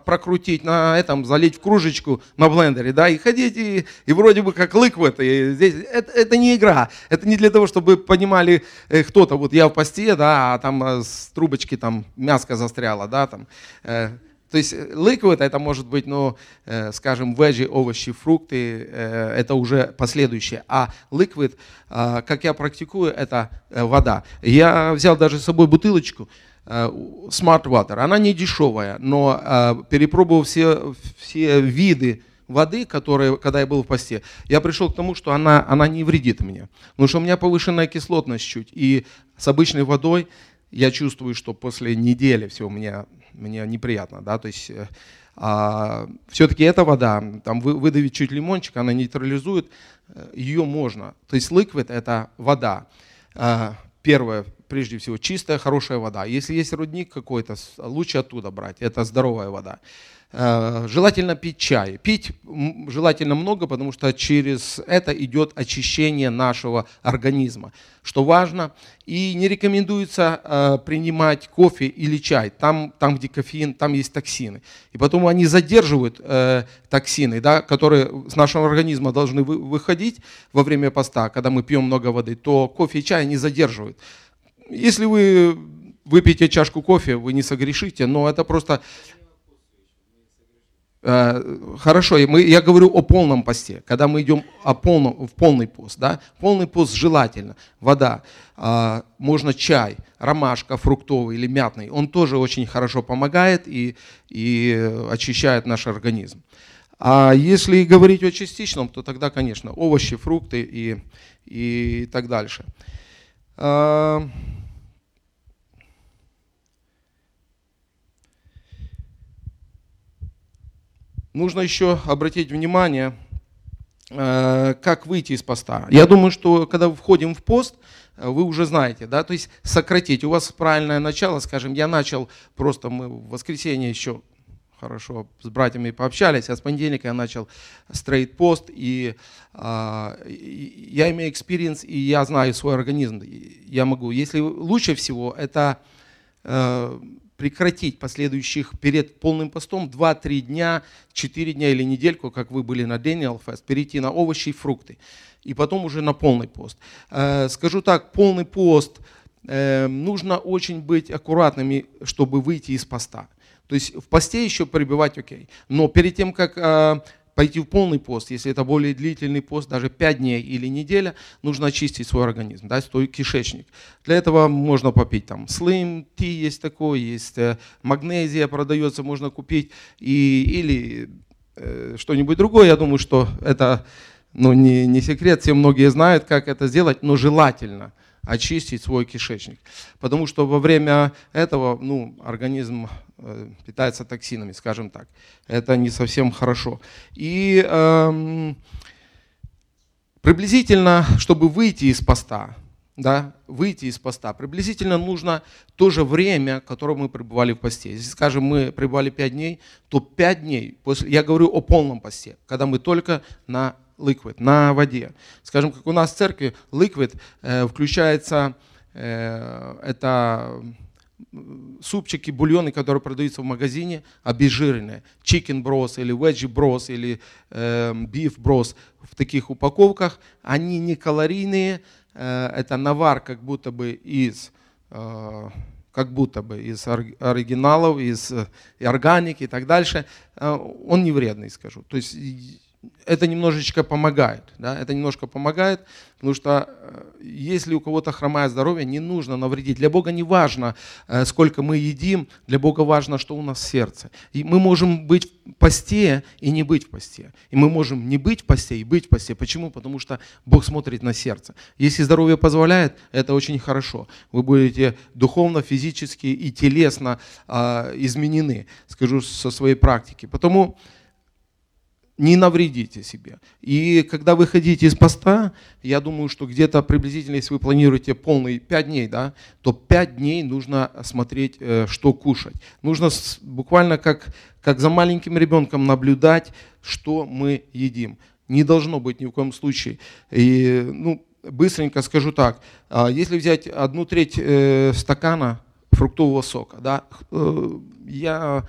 прокрутить, на этом залить в кружечку на блендере, да, и ходить, и, и вроде бы как лык в это. здесь, это. Это не игра, это не для того, чтобы понимали э, кто-то, вот я в посте, да, а там э, с трубочки там мяско застряло, да, там. Э, то есть liquid это может быть, ну, э, скажем, вежи, овощи, фрукты, э, это уже последующее. А э, как я практикую, это вода. Я взял даже с собой бутылочку, Smart Water. Она не дешевая, но перепробовав все, все виды воды, которые, когда я был в посте, я пришел к тому, что она, она не вредит мне. Потому что у меня повышенная кислотность чуть. И с обычной водой я чувствую, что после недели все меня мне неприятно, да, то есть э, а, все-таки эта вода, там вы, выдавить чуть лимончик, она нейтрализует, э, ее можно. То есть liquid это вода. А, первое, прежде всего, чистая, хорошая вода. Если есть рудник какой-то, лучше оттуда брать. Это здоровая вода. Э, желательно пить чай. Пить желательно много, потому что через это идет очищение нашего организма, что важно. И не рекомендуется э, принимать кофе или чай, там, там где кофеин, там есть токсины. И потом они задерживают э, токсины, да, которые с нашего организма должны выходить во время поста, когда мы пьем много воды, то кофе и чай не задерживают. Если вы выпьете чашку кофе, вы не согрешите, но это просто хорошо, мы, я говорю о полном посте, когда мы идем о полном, в полный пост. Да? Полный пост желательно. Вода, а, можно чай, ромашка фруктовый или мятный. Он тоже очень хорошо помогает и, и очищает наш организм. А если говорить о частичном, то тогда, конечно, овощи, фрукты и, и так дальше. Нужно еще обратить внимание, э, как выйти из поста. Я думаю, что когда входим в пост, э, вы уже знаете, да, то есть сократить. У вас правильное начало, скажем, я начал просто, мы в воскресенье еще хорошо с братьями пообщались, а с понедельника я начал straight пост, и, э, я имею experience, и я знаю свой организм, я могу. Если лучше всего, это э, прекратить последующих перед полным постом 2-3 дня, 4 дня или недельку, как вы были на Daniel Fast, перейти на овощи и фрукты. И потом уже на полный пост. Э, скажу так, полный пост, э, нужно очень быть аккуратными, чтобы выйти из поста. То есть в посте еще пребывать окей. Но перед тем, как э, пойти в полный пост, если это более длительный пост, даже 5 дней или неделя, нужно очистить свой организм, да, свой кишечник. Для этого можно попить там Slim Tea есть такой, есть э, магнезия продается, можно купить, и, или э, что-нибудь другое. Я думаю, что это ну, не, не секрет, все многие знают, как это сделать, но желательно – очистить свой кишечник. Потому что во время этого ну, организм питается токсинами, скажем так. Это не совсем хорошо. И эм, приблизительно, чтобы выйти из поста, да, выйти из поста, приблизительно нужно то же время, которое мы пребывали в посте. Если, скажем, мы пребывали 5 дней, то 5 дней, после, я говорю о полном посте, когда мы только на liquid, на воде. Скажем, как у нас в церкви, liquid э, включается, э, это супчики, бульоны, которые продаются в магазине, обезжиренные. Chicken bros или veggie bros или э, beef bros в таких упаковках. Они не калорийные, э, это навар как будто бы из э, как будто бы из оригиналов, из э, органики и так дальше, э, он не вредный, скажу. То есть это немножечко помогает. Да? Это немножко помогает, потому что э, если у кого-то хромает здоровье, не нужно навредить. Для Бога не важно, э, сколько мы едим, для Бога важно, что у нас в сердце. И мы можем быть в посте и не быть в посте. И мы можем не быть в посте и быть в посте. Почему? Потому что Бог смотрит на сердце. Если здоровье позволяет, это очень хорошо. Вы будете духовно, физически и телесно э, изменены, скажу со своей практики. Потому не навредите себе. И когда вы ходите из поста, я думаю, что где-то приблизительно, если вы планируете полный 5 дней, да, то 5 дней нужно смотреть, э, что кушать. Нужно буквально как, как за маленьким ребенком наблюдать, что мы едим. Не должно быть ни в коем случае. И, ну, быстренько скажу так. А если взять одну треть э, стакана фруктового сока, да, э, я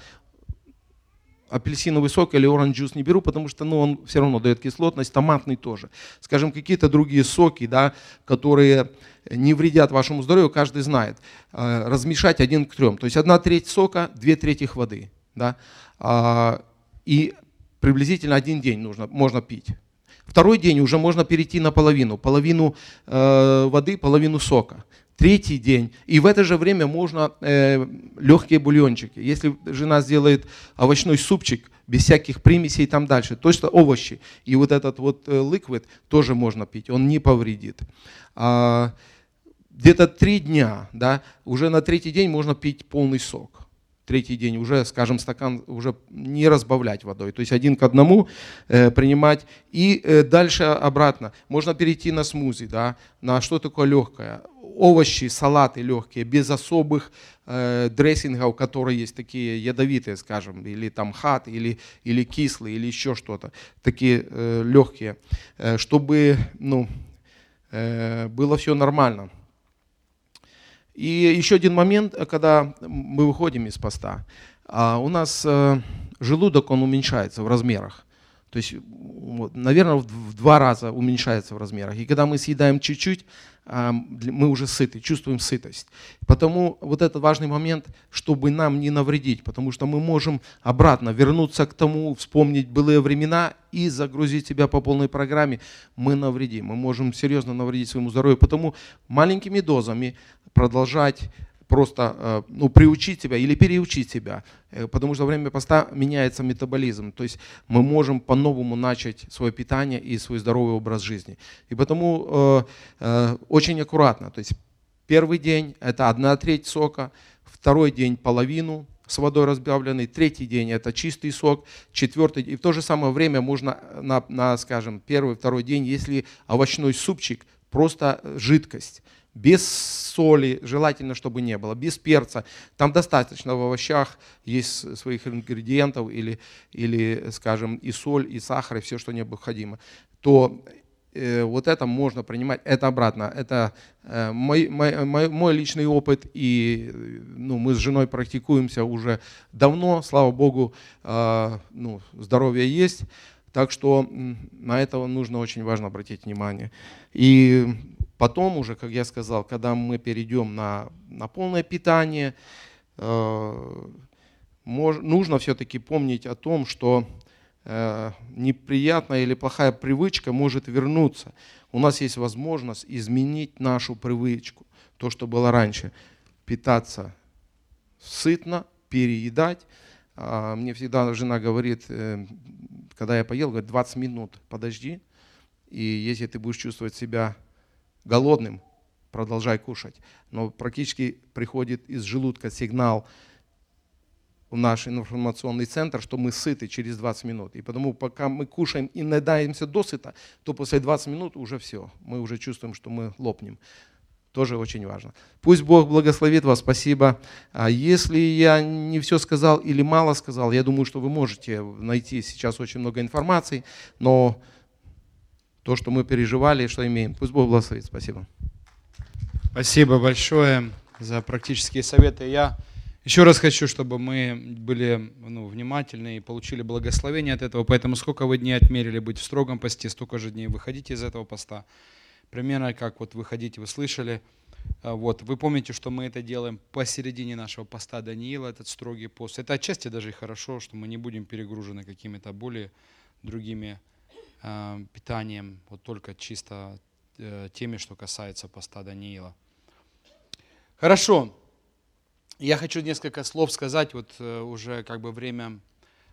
апельсиновый сок или оранж джус не беру, потому что ну, он все равно дает кислотность, томатный тоже. Скажем, какие-то другие соки, да, которые не вредят вашему здоровью, каждый знает. Э, размешать один к трем. То есть одна треть сока, две трети воды. Да? А, и приблизительно один день нужно, можно пить. Второй день уже можно перейти на половину. Половину э, воды, половину сока третий день. И в это же время можно э, легкие бульончики. Если жена сделает овощной супчик без всяких примесей и там дальше, то что овощи. И вот этот вот э, ликвид тоже можно пить, он не повредит. А, где-то три дня, да, уже на третий день можно пить полный сок. Третий день уже, скажем, стакан уже не разбавлять водой, то есть один к одному э, принимать и э, дальше обратно. Можно перейти на смузи, да, на что такое легкое, овощи, салаты легкие, без особых э, дрессингов, которые есть такие ядовитые, скажем, или там хат, или, или кислые, или еще что-то, такие э, легкие, э, чтобы ну, э, было все нормально. И еще один момент, когда мы выходим из поста, а у нас э, желудок, он уменьшается в размерах. То есть, наверное, в два раза уменьшается в размерах. И когда мы съедаем чуть-чуть, мы уже сыты, чувствуем сытость. Потому вот этот важный момент, чтобы нам не навредить, потому что мы можем обратно вернуться к тому, вспомнить былые времена и загрузить себя по полной программе, мы навредим. Мы можем серьезно навредить своему здоровью. Потому маленькими дозами продолжать просто э, ну, приучить себя или переучить себя, э, потому что во время поста меняется метаболизм, то есть мы можем по-новому начать свое питание и свой здоровый образ жизни. И потому э, очень аккуратно, то есть первый день это одна треть сока, второй день половину с водой разбавленный, третий день это чистый сок, четвертый и в то же самое время можно на, на скажем, первый, второй день, если овощной супчик, просто жидкость, без соли, желательно, чтобы не было, без перца. Там достаточно в овощах есть своих ингредиентов или, или скажем, и соль, и сахар, и все, что необходимо. То э, вот это можно принимать, это обратно. Это э, мой, мой, мой, личный опыт, и ну, мы с женой практикуемся уже давно, слава Богу, э, ну, здоровье есть. Так что на это нужно очень важно обратить внимание. И Потом уже, как я сказал, когда мы перейдем на, на полное питание, э, мож, нужно все-таки помнить о том, что э, неприятная или плохая привычка может вернуться. У нас есть возможность изменить нашу привычку, то, что было раньше. Питаться сытно, переедать. А, мне всегда жена говорит, э, когда я поел, говорит, 20 минут подожди, и если ты будешь чувствовать себя голодным, продолжай кушать. Но практически приходит из желудка сигнал в наш информационный центр, что мы сыты через 20 минут. И потому пока мы кушаем и наедаемся досыта, то после 20 минут уже все. Мы уже чувствуем, что мы лопнем. Тоже очень важно. Пусть Бог благословит вас, спасибо. А если я не все сказал или мало сказал, я думаю, что вы можете найти сейчас очень много информации, но то, что мы переживали и что имеем. Пусть Бог благословит. Спасибо. Спасибо большое за практические советы. Я еще раз хочу, чтобы мы были ну, внимательны и получили благословение от этого. Поэтому сколько вы дней отмерили быть в строгом посте, столько же дней выходите из этого поста. Примерно как вот выходите, вы слышали. А, вот, вы помните, что мы это делаем посередине нашего поста Даниила, этот строгий пост. Это отчасти даже и хорошо, что мы не будем перегружены какими-то более другими питанием, вот только чисто э, теми, что касается поста Даниила. Хорошо. Я хочу несколько слов сказать, вот э, уже как бы время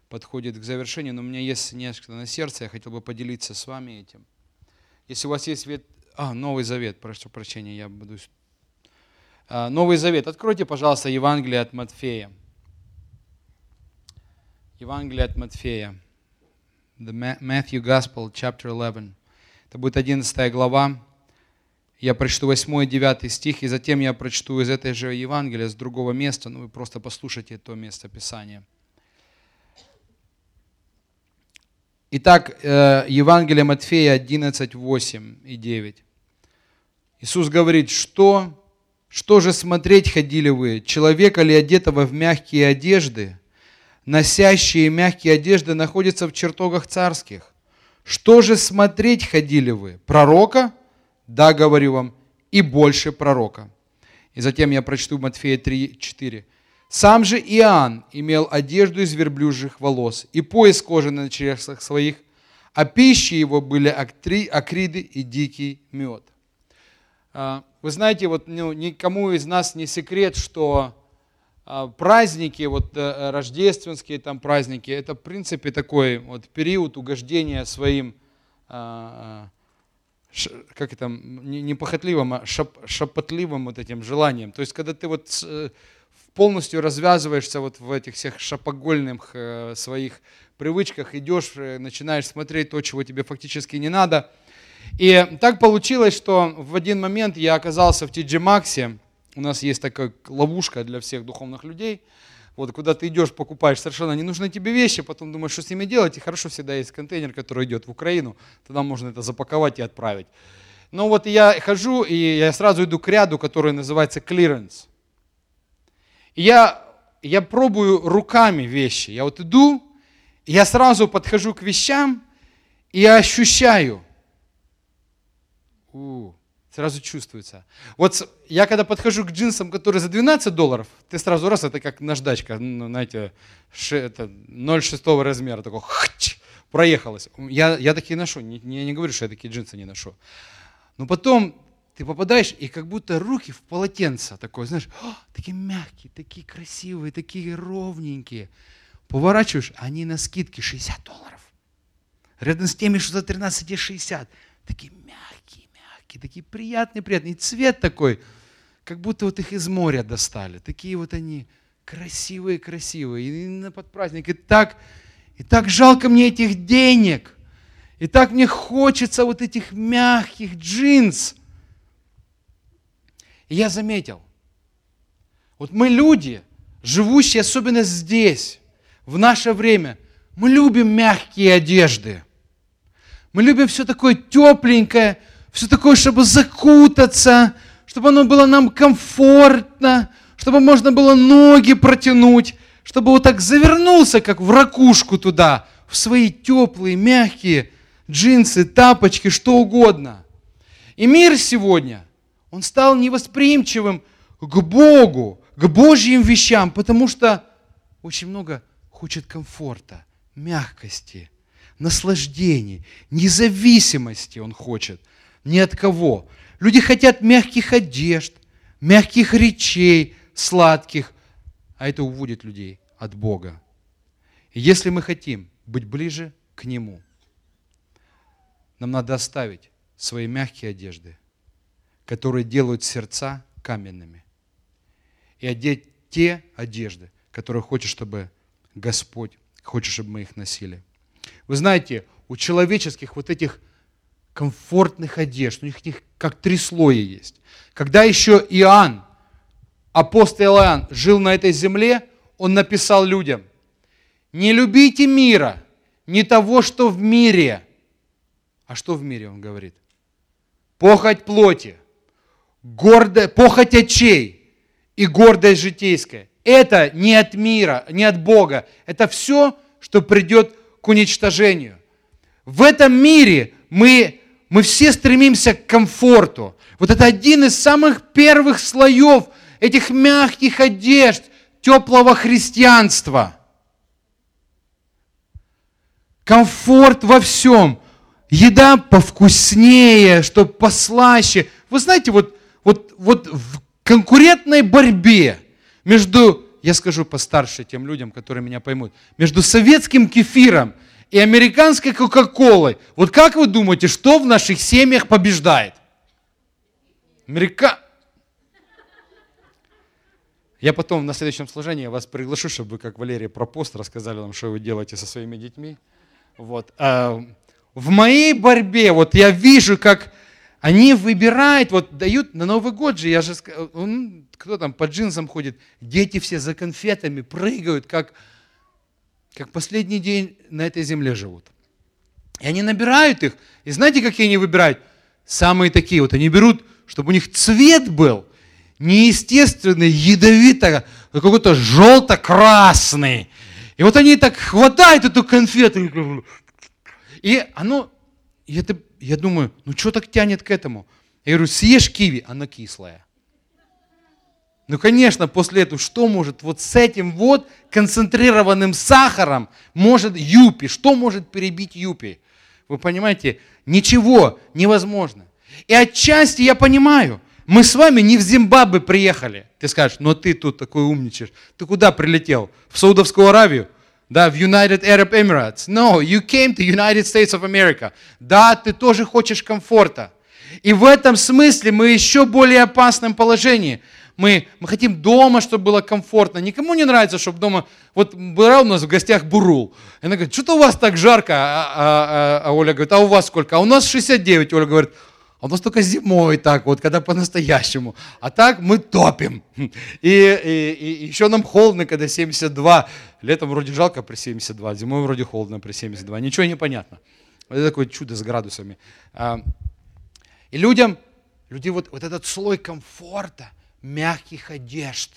подходит к завершению, но у меня есть несколько на сердце, я хотел бы поделиться с вами этим. Если у вас есть вет... А, Новый Завет, прошу прощения, я буду... Новый Завет. Откройте, пожалуйста, Евангелие от Матфея. Евангелие от Матфея the Matthew Gospel, chapter 11. Это будет 11 глава. Я прочту 8 и 9 стих, и затем я прочту из этой же Евангелия, с другого места, ну вы просто послушайте то место Писания. Итак, э, Евангелие Матфея 11, 8 и 9. Иисус говорит, что, что же смотреть ходили вы, человека ли одетого в мягкие одежды? Носящие мягкие одежды, находятся в чертогах царских. Что же смотреть ходили вы? Пророка? Да, говорю вам, и больше пророка. И затем я прочту Матфея 3, 4. Сам же Иоанн имел одежду из верблюжьих волос и пояс кожи на чересах своих, а пищей его были акриды и дикий мед. А, вы знаете, вот ну, никому из нас не секрет, что праздники, вот э, рождественские там праздники, это в принципе такой вот период угождения своим, а, а, как это, не похотливым, а шапотливым вот этим желанием. То есть, когда ты вот э, полностью развязываешься вот в этих всех шапогольных э, своих привычках, идешь, э, начинаешь смотреть то, чего тебе фактически не надо. И так получилось, что в один момент я оказался в TG Maxx. У нас есть такая ловушка для всех духовных людей. Вот куда ты идешь, покупаешь совершенно ненужные тебе вещи, потом думаешь, что с ними делать, и хорошо всегда есть контейнер, который идет в Украину, тогда можно это запаковать и отправить. Но вот я хожу, и я сразу иду к ряду, который называется clearance. И я, я пробую руками вещи. Я вот иду, я сразу подхожу к вещам, и я ощущаю. У, сразу чувствуется. Вот я когда подхожу к джинсам, которые за 12 долларов, ты сразу раз, это как наждачка, ну, знаете, это 0,6 размера, такой хч, проехалась. Я, я такие ношу, не, я не говорю, что я такие джинсы не ношу. Но потом ты попадаешь, и как будто руки в полотенце такое, знаешь, О, такие мягкие, такие красивые, такие ровненькие. Поворачиваешь, они на скидке 60 долларов. Рядом с теми, что за 13 60. Такие мягкие, мягкие, такие приятные, приятные. И цвет такой, как будто вот их из моря достали. Такие вот они красивые, красивые. И на подпраздник. И так, и так жалко мне этих денег. И так мне хочется вот этих мягких джинс. И я заметил, вот мы люди, живущие особенно здесь, в наше время, мы любим мягкие одежды. Мы любим все такое тепленькое, все такое, чтобы закутаться, чтобы оно было нам комфортно, чтобы можно было ноги протянуть, чтобы вот так завернулся, как в ракушку туда, в свои теплые, мягкие джинсы, тапочки, что угодно. И мир сегодня, он стал невосприимчивым к Богу, к Божьим вещам, потому что очень много хочет комфорта, мягкости, наслаждений, независимости он хочет ни от кого. Люди хотят мягких одежд, мягких речей, сладких, а это уводит людей от Бога. И если мы хотим быть ближе к Нему – нам надо оставить свои мягкие одежды, которые делают сердца каменными, и одеть те одежды, которые хочет, чтобы Господь хочет, чтобы мы их носили. Вы знаете, у человеческих вот этих комфортных одежд, у них, них как три слоя есть. Когда еще Иоанн, апостол Иоанн, жил на этой земле, он написал людям, не любите мира, не того, что в мире – а что в мире он говорит? Похоть плоти, гордая, похоть очей и гордость житейская. Это не от мира, не от Бога. Это все, что придет к уничтожению. В этом мире мы, мы все стремимся к комфорту. Вот это один из самых первых слоев этих мягких одежд, теплого христианства. Комфорт во всем еда повкуснее, чтобы послаще. Вы знаете, вот, вот, вот в конкурентной борьбе между, я скажу постарше тем людям, которые меня поймут, между советским кефиром и американской кока-колой, вот как вы думаете, что в наших семьях побеждает? Америка... Я потом на следующем служении вас приглашу, чтобы вы, как Валерий Пропост, рассказали нам, что вы делаете со своими детьми. Вот. А, в моей борьбе, вот я вижу, как они выбирают, вот дают на Новый год же, я же, он, кто там по джинсам ходит, дети все за конфетами прыгают, как, как последний день на этой земле живут. И они набирают их, и знаете, какие они выбирают? Самые такие, вот они берут, чтобы у них цвет был неестественный, ядовито, какой-то желто-красный. И вот они так хватают эту конфету, и оно, это, я думаю, ну что так тянет к этому? Я говорю, съешь киви, оно кислое. Ну, конечно, после этого, что может вот с этим вот концентрированным сахаром может юпи, что может перебить юпи? Вы понимаете, ничего невозможно. И отчасти я понимаю, мы с вами не в Зимбабве приехали. Ты скажешь, но ты тут такой умничаешь. Ты куда прилетел? В Саудовскую Аравию? да, в United Arab Emirates. No, you came to United States of America. Да, ты тоже хочешь комфорта. И в этом смысле мы еще более опасном положении. Мы, мы хотим дома, чтобы было комфортно. Никому не нравится, чтобы дома... Вот была у нас в гостях Бурул. И она говорит, что-то у вас так жарко. А, а, а, а Оля говорит, а у вас сколько? А у нас 69. Оля говорит, а у нас только зимой так вот, когда по-настоящему. А так мы топим. И, и, и еще нам холодно, когда 72. Летом вроде жалко при 72, зимой вроде холодно при 72. Ничего не понятно. Это такое чудо с градусами. А, и людям, люди вот, вот этот слой комфорта, мягких одежд.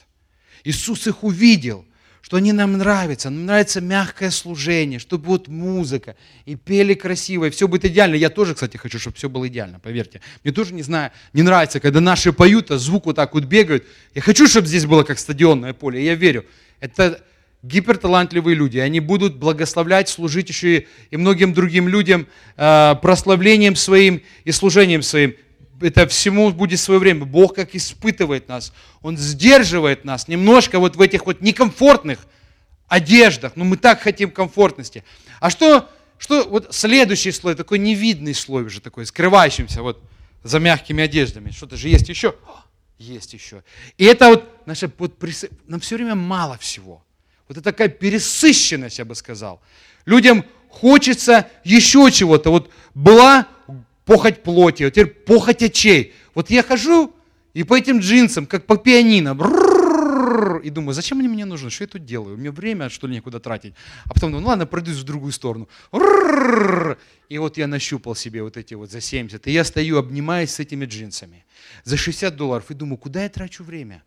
Иисус их увидел – что они нам нравятся. Нам нравится мягкое служение, чтобы вот музыка, и пели красиво, и все будет идеально. Я тоже, кстати, хочу, чтобы все было идеально, поверьте. Мне тоже не знаю, не нравится, когда наши поют, а звук вот так вот бегают. Я хочу, чтобы здесь было как стадионное поле, я верю. Это гиперталантливые люди, они будут благословлять, служить еще и, и многим другим людям э, прославлением своим и служением своим это всему будет свое время. Бог как испытывает нас. Он сдерживает нас немножко вот в этих вот некомфортных одеждах. Но мы так хотим комфортности. А что, что вот следующий слой, такой невидный слой уже такой, скрывающимся вот за мягкими одеждами. Что-то же есть еще? Есть еще. И это вот, наша, вот нам все время мало всего. Вот это такая пересыщенность, я бы сказал. Людям хочется еще чего-то. Вот была похоть плоти, а теперь похоть очей. Вот я хожу и по этим джинсам, как по пианино, и думаю, зачем они мне нужны, что я тут делаю, у меня время, что ли, некуда тратить. А потом думаю, ну ладно, пройдусь в другую сторону. И вот я нащупал себе вот эти вот за 70, и я стою, обнимаясь с этими джинсами за 60 долларов, и думаю, куда я трачу время?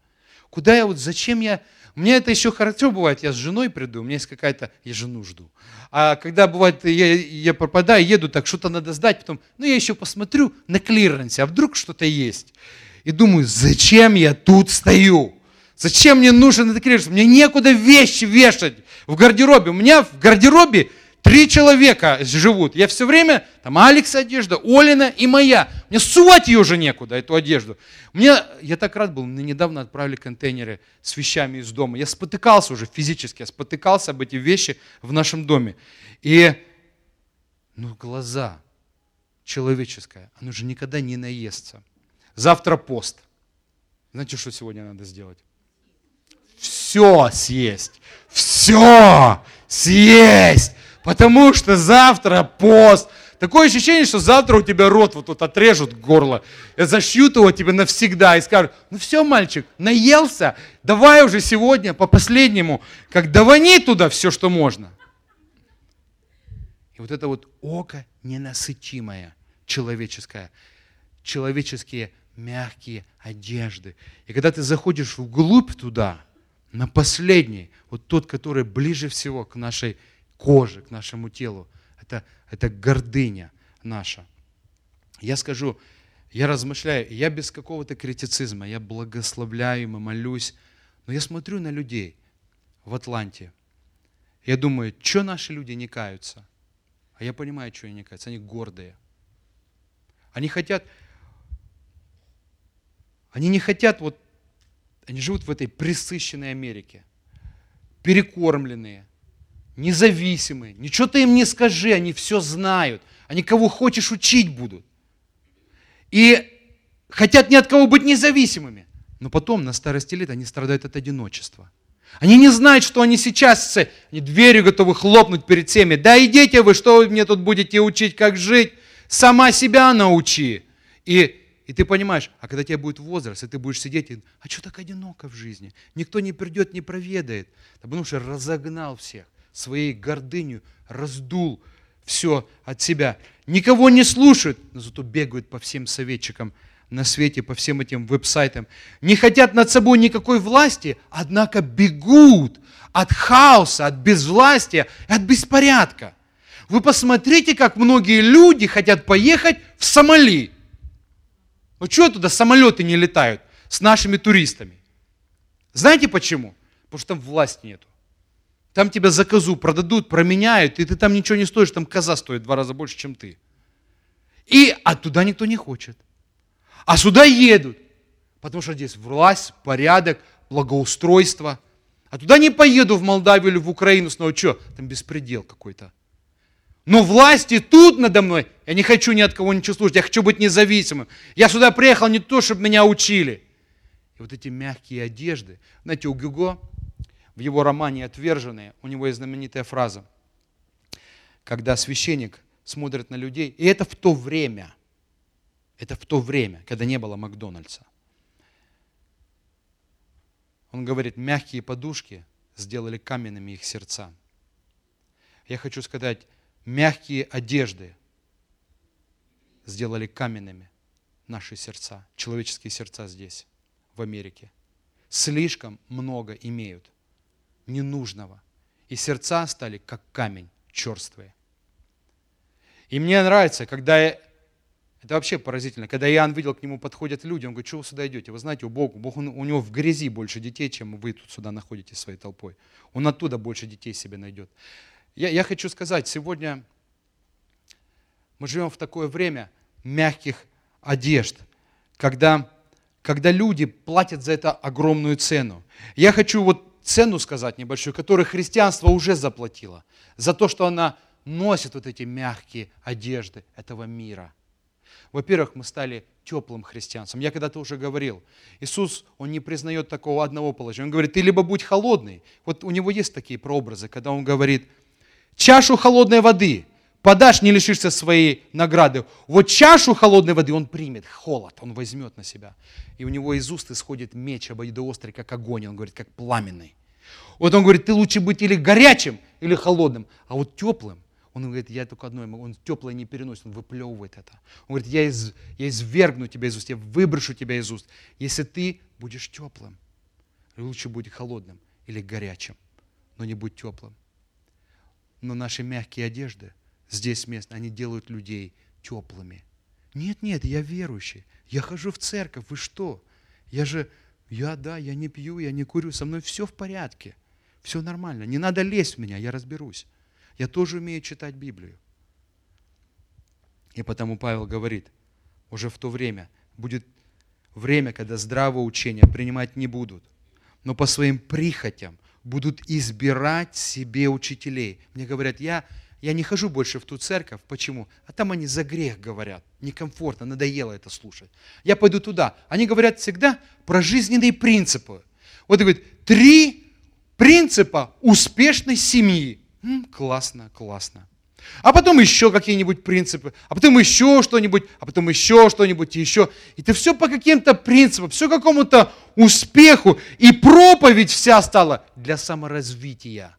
Куда я вот, зачем я... У меня это еще хорошо бывает, я с женой приду, у меня есть какая-то, я жену жду. А когда бывает, я, я пропадаю, еду, так что-то надо сдать, потом, ну я еще посмотрю на клиренсе, а вдруг что-то есть. И думаю, зачем я тут стою? Зачем мне нужен этот клиренс? Мне некуда вещи вешать в гардеробе. У меня в гардеробе Три человека живут. Я все время, там Алекс одежда, Олина и моя. Мне сувать ее уже некуда, эту одежду. Мне, я так рад был, мне недавно отправили контейнеры с вещами из дома. Я спотыкался уже физически, я спотыкался об эти вещи в нашем доме. И, ну, глаза человеческое, оно же никогда не наестся. Завтра пост. Знаете, что сегодня надо сделать? Все съесть. Все съесть. Потому что завтра пост. Такое ощущение, что завтра у тебя рот вот тут отрежут горло, зашьют его тебе навсегда и скажут, ну все, мальчик, наелся, давай уже сегодня по последнему, как давани туда все, что можно. И вот это вот око ненасытимое, человеческое, человеческие мягкие одежды. И когда ты заходишь вглубь туда, на последний, вот тот, который ближе всего к нашей кожи, к нашему телу. Это, это гордыня наша. Я скажу, я размышляю, я без какого-то критицизма, я благословляю и молюсь, но я смотрю на людей в Атланте. Я думаю, что наши люди не каются? А я понимаю, что они не каются. Они гордые. Они хотят, они не хотят вот, они живут в этой присыщенной Америке, перекормленные, независимые. Ничего ты им не скажи, они все знают. Они кого хочешь учить будут. И хотят ни от кого быть независимыми. Но потом, на старости лет, они страдают от одиночества. Они не знают, что они сейчас, они дверью готовы хлопнуть перед всеми. Да идите вы, что вы мне тут будете учить, как жить? Сама себя научи. И, и ты понимаешь, а когда тебе будет возраст, и ты будешь сидеть, и, а что так одиноко в жизни? Никто не придет, не проведает. Потому что разогнал всех своей гордынью раздул все от себя. Никого не слушают, но зато бегают по всем советчикам на свете, по всем этим веб-сайтам. Не хотят над собой никакой власти, однако бегут от хаоса, от безвластия, от беспорядка. Вы посмотрите, как многие люди хотят поехать в Сомали. Ну что туда самолеты не летают с нашими туристами? Знаете почему? Потому что там власти нету. Там тебя за козу продадут, променяют, и ты там ничего не стоишь, там коза стоит в два раза больше, чем ты. И оттуда никто не хочет. А сюда едут, потому что здесь власть, порядок, благоустройство. А туда не поеду в Молдавию или в Украину снова, что? Там беспредел какой-то. Но власти тут надо мной. Я не хочу ни от кого ничего слушать, я хочу быть независимым. Я сюда приехал не то, чтобы меня учили. И вот эти мягкие одежды. Знаете, у Гюго в его романе «Отверженные» у него есть знаменитая фраза, когда священник смотрит на людей, и это в то время, это в то время, когда не было Макдональдса. Он говорит, мягкие подушки сделали каменными их сердца. Я хочу сказать, мягкие одежды сделали каменными наши сердца, человеческие сердца здесь, в Америке. Слишком много имеют ненужного. И сердца стали как камень, черствые. И мне нравится, когда я, это вообще поразительно, когда Иоанн видел, к нему подходят люди, он говорит, что вы сюда идете? Вы знаете, у Бога, Бог, он, у него в грязи больше детей, чем вы тут сюда находитесь своей толпой. Он оттуда больше детей себе найдет. Я, я хочу сказать, сегодня мы живем в такое время мягких одежд, когда, когда люди платят за это огромную цену. Я хочу вот цену сказать небольшую, которую христианство уже заплатило, за то, что она носит вот эти мягкие одежды этого мира. Во-первых, мы стали теплым христианством. Я когда-то уже говорил, Иисус, Он не признает такого одного положения. Он говорит, ты либо будь холодный. Вот у Него есть такие прообразы, когда Он говорит, чашу холодной воды подашь, не лишишься своей награды. Вот чашу холодной воды Он примет, холод Он возьмет на себя. И у Него из уст исходит меч обоидоострый, как огонь. Он говорит, как пламенный. Вот Он говорит, ты лучше быть или горячим, или холодным, а вот теплым он говорит, я только одно. Он теплое не переносит, он выплевывает это. Он говорит, я, из, я извергну тебя из уст, я выброшу тебя из уст, если ты будешь теплым. Лучше будь холодным или горячим, но не будь теплым. Но наши мягкие одежды здесь место, они делают людей теплыми. Нет, нет, я верующий. Я хожу в церковь. Вы что? Я же, я да, я не пью, я не курю, со мной все в порядке. Все нормально. Не надо лезть в меня, я разберусь. Я тоже умею читать Библию. И потому Павел говорит, уже в то время будет время, когда здравое учение принимать не будут, но по своим прихотям будут избирать себе учителей. Мне говорят, я, я не хожу больше в ту церковь. Почему? А там они за грех говорят. Некомфортно, надоело это слушать. Я пойду туда. Они говорят всегда про жизненные принципы. Вот говорит, три принципа успешной семьи. М, классно, классно. А потом еще какие-нибудь принципы, а потом еще что-нибудь, а потом еще что-нибудь, и еще. И ты все по каким-то принципам, все какому-то успеху. И проповедь вся стала для саморазвития.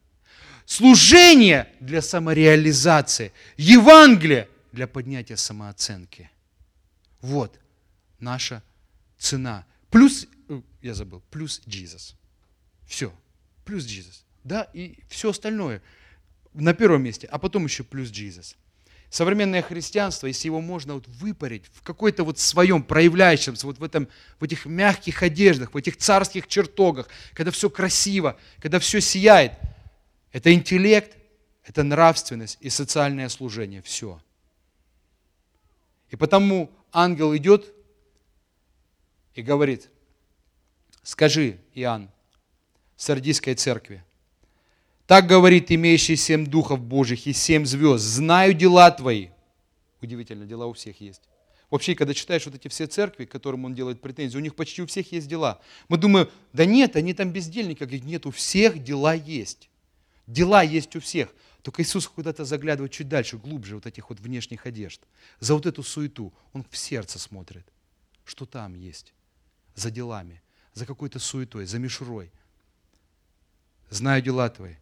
Служение для самореализации. Евангелие для поднятия самооценки. Вот наша цена. Плюс, э, я забыл, плюс Иисус. Все, плюс Иисус. Да, и все остальное – на первом месте, а потом еще плюс Иисус. Современное христианство, если его можно вот выпарить в какой-то вот своем проявляющемся, вот в, этом, в этих мягких одеждах, в этих царских чертогах, когда все красиво, когда все сияет, это интеллект, это нравственность и социальное служение. Все. И потому ангел идет и говорит, скажи, Иоанн, Сардийской церкви, так говорит имеющий семь духов Божьих и семь звезд. Знаю дела твои. Удивительно, дела у всех есть. Вообще, когда читаешь вот эти все церкви, которым он делает претензии, у них почти у всех есть дела. Мы думаем, да нет, они там бездельники. Говорит, нет, у всех дела есть. Дела есть у всех. Только Иисус куда-то заглядывает чуть дальше, глубже вот этих вот внешних одежд. За вот эту суету. Он в сердце смотрит. Что там есть? За делами, за какой-то суетой, за мишурой. Знаю дела твои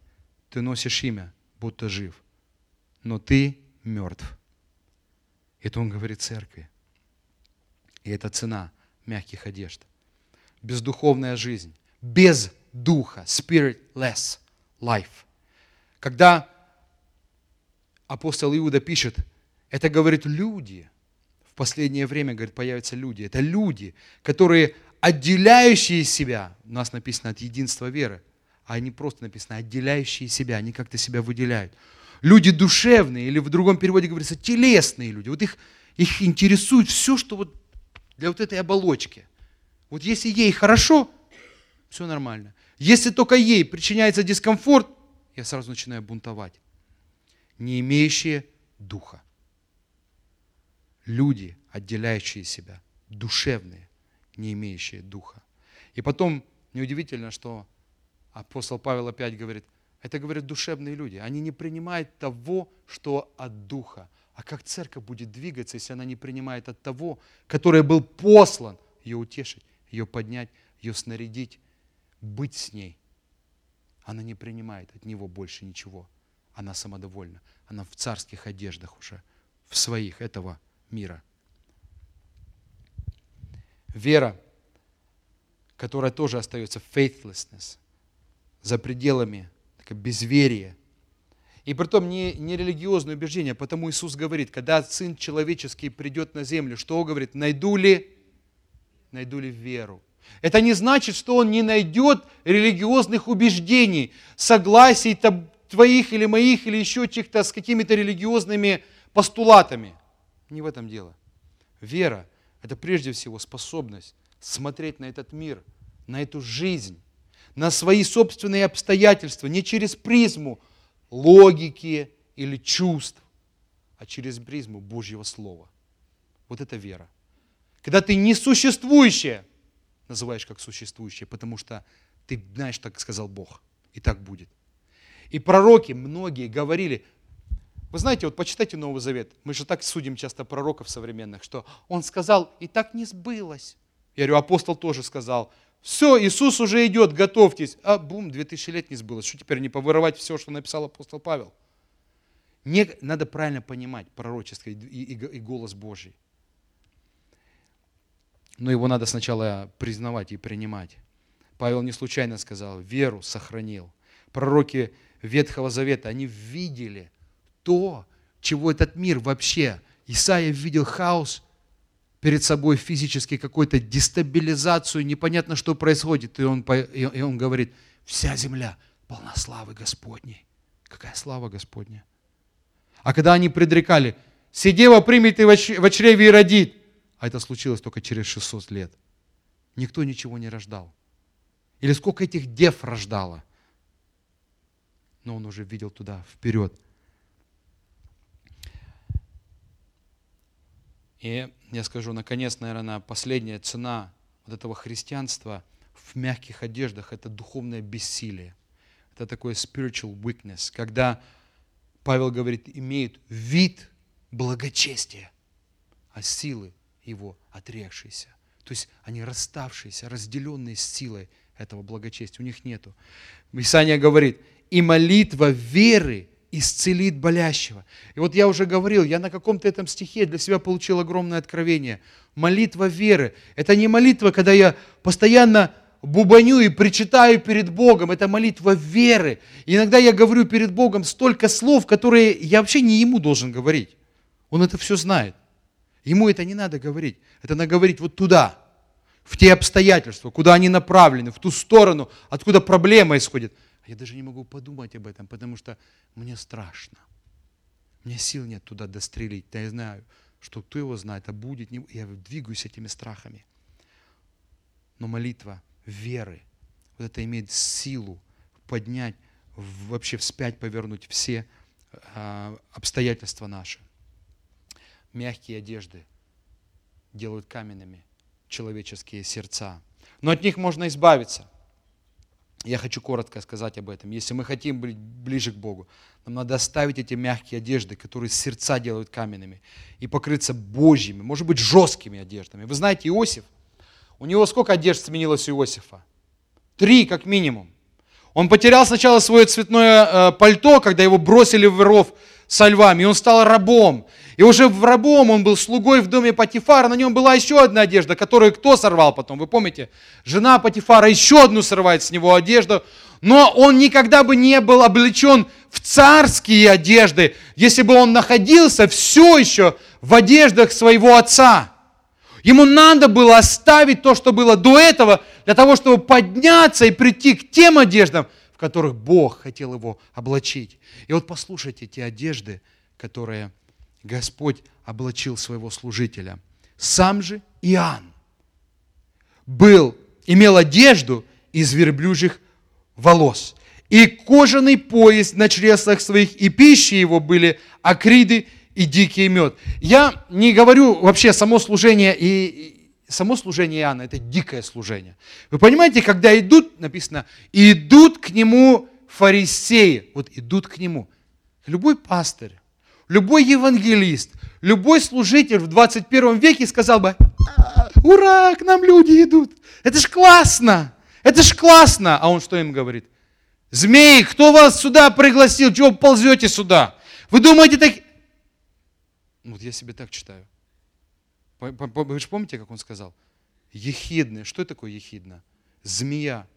ты носишь имя, будто жив, но ты мертв. Это он говорит церкви. И это цена мягких одежд. Бездуховная жизнь, без духа, spiritless life. Когда апостол Иуда пишет, это говорит люди, в последнее время, говорит, появятся люди. Это люди, которые отделяющие себя, у нас написано от единства веры, а они просто написаны, отделяющие себя, они как-то себя выделяют. Люди душевные, или в другом переводе говорится, телесные люди. Вот их, их интересует все, что вот для вот этой оболочки. Вот если ей хорошо, все нормально. Если только ей причиняется дискомфорт, я сразу начинаю бунтовать. Не имеющие духа. Люди, отделяющие себя, душевные, не имеющие духа. И потом неудивительно, что апостол Павел опять говорит, это, говорят, душевные люди. Они не принимают того, что от Духа. А как церковь будет двигаться, если она не принимает от того, который был послан, ее утешить, ее поднять, ее снарядить, быть с ней. Она не принимает от него больше ничего. Она самодовольна. Она в царских одеждах уже, в своих этого мира. Вера, которая тоже остается faithlessness, за пределами, такое безверие. И притом не, не религиозное убеждение, потому Иисус говорит, когда Сын Человеческий придет на землю, что Он говорит, найду ли, найду ли веру? Это не значит, что Он не найдет религиозных убеждений, согласий твоих или моих, или еще чьих-то с какими-то религиозными постулатами. Не в этом дело. Вера – это прежде всего способность смотреть на этот мир, на эту жизнь, на свои собственные обстоятельства, не через призму логики или чувств, а через призму Божьего Слова. Вот это вера. Когда ты несуществующее называешь как существующее, потому что ты знаешь, так сказал Бог, и так будет. И пророки многие говорили, вы знаете, вот почитайте Новый Завет. Мы же так судим часто пророков современных, что он сказал, и так не сбылось. Я говорю, апостол тоже сказал, все, Иисус уже идет, готовьтесь. А бум, 2000 лет не сбылось. Что теперь не повыровать все, что написал апостол Павел? Не, надо правильно понимать пророчество и, и, и голос Божий. Но его надо сначала признавать и принимать. Павел не случайно сказал, веру сохранил. Пророки Ветхого Завета, они видели то, чего этот мир вообще. Исаия видел хаос перед собой физически, какую-то дестабилизацию, непонятно, что происходит. И он, и он говорит, вся земля полна славы Господней. Какая слава Господня? А когда они предрекали, «Сидева примет и в чреве и родит», а это случилось только через 600 лет. Никто ничего не рождал. Или сколько этих дев рождало. Но он уже видел туда, вперед. И я скажу, наконец, наверное, последняя цена вот этого христианства в мягких одеждах – это духовное бессилие. Это такое spiritual weakness, когда Павел говорит, имеют вид благочестия, а силы его отрекшиеся. То есть они расставшиеся, разделенные с силой этого благочестия. У них нету. Писание говорит, и молитва веры исцелит болящего. И вот я уже говорил, я на каком-то этом стихе для себя получил огромное откровение. Молитва веры. Это не молитва, когда я постоянно бубаню и причитаю перед Богом. Это молитва веры. И иногда я говорю перед Богом столько слов, которые я вообще не Ему должен говорить. Он это все знает. Ему это не надо говорить. Это надо говорить вот туда, в те обстоятельства, куда они направлены, в ту сторону, откуда проблема исходит. Я даже не могу подумать об этом, потому что мне страшно. Мне сил нет туда дострелить. Да я знаю, что кто его знает, а будет. Не... Я двигаюсь этими страхами. Но молитва веры, вот это имеет силу поднять, вообще вспять повернуть все э, обстоятельства наши. Мягкие одежды делают каменными человеческие сердца. Но от них можно избавиться – я хочу коротко сказать об этом. Если мы хотим быть ближе к Богу, нам надо оставить эти мягкие одежды, которые сердца делают каменными, и покрыться Божьими, может быть, жесткими одеждами. Вы знаете, Иосиф, у него сколько одежд сменилось у Иосифа? Три, как минимум. Он потерял сначала свое цветное э, пальто, когда его бросили в ров со львами, и он стал рабом. И уже в рабом он был слугой в доме Патифара, на нем была еще одна одежда, которую кто сорвал потом, вы помните? Жена Патифара еще одну срывает с него одежду, но он никогда бы не был облечен в царские одежды, если бы он находился все еще в одеждах своего отца. Ему надо было оставить то, что было до этого, для того, чтобы подняться и прийти к тем одеждам, которых Бог хотел его облачить. И вот послушайте эти одежды, которые Господь облачил своего служителя. Сам же Иоанн был, имел одежду из верблюжьих волос и кожаный пояс на чреслах своих, и пищи его были акриды и дикий мед. Я не говорю вообще само служение и само служение Иоанна – это дикое служение. Вы понимаете, когда идут, написано, идут к нему фарисеи, вот идут к нему. Любой пастырь, любой евангелист, любой служитель в 21 веке сказал бы, «А, ура, к нам люди идут, это ж классно, это ж классно. А он что им говорит? Змеи, кто вас сюда пригласил, чего ползете сюда? Вы думаете так... Вот я себе так читаю. Вы же помните, как он сказал? Ехидный. Что такое ехидно? Змея.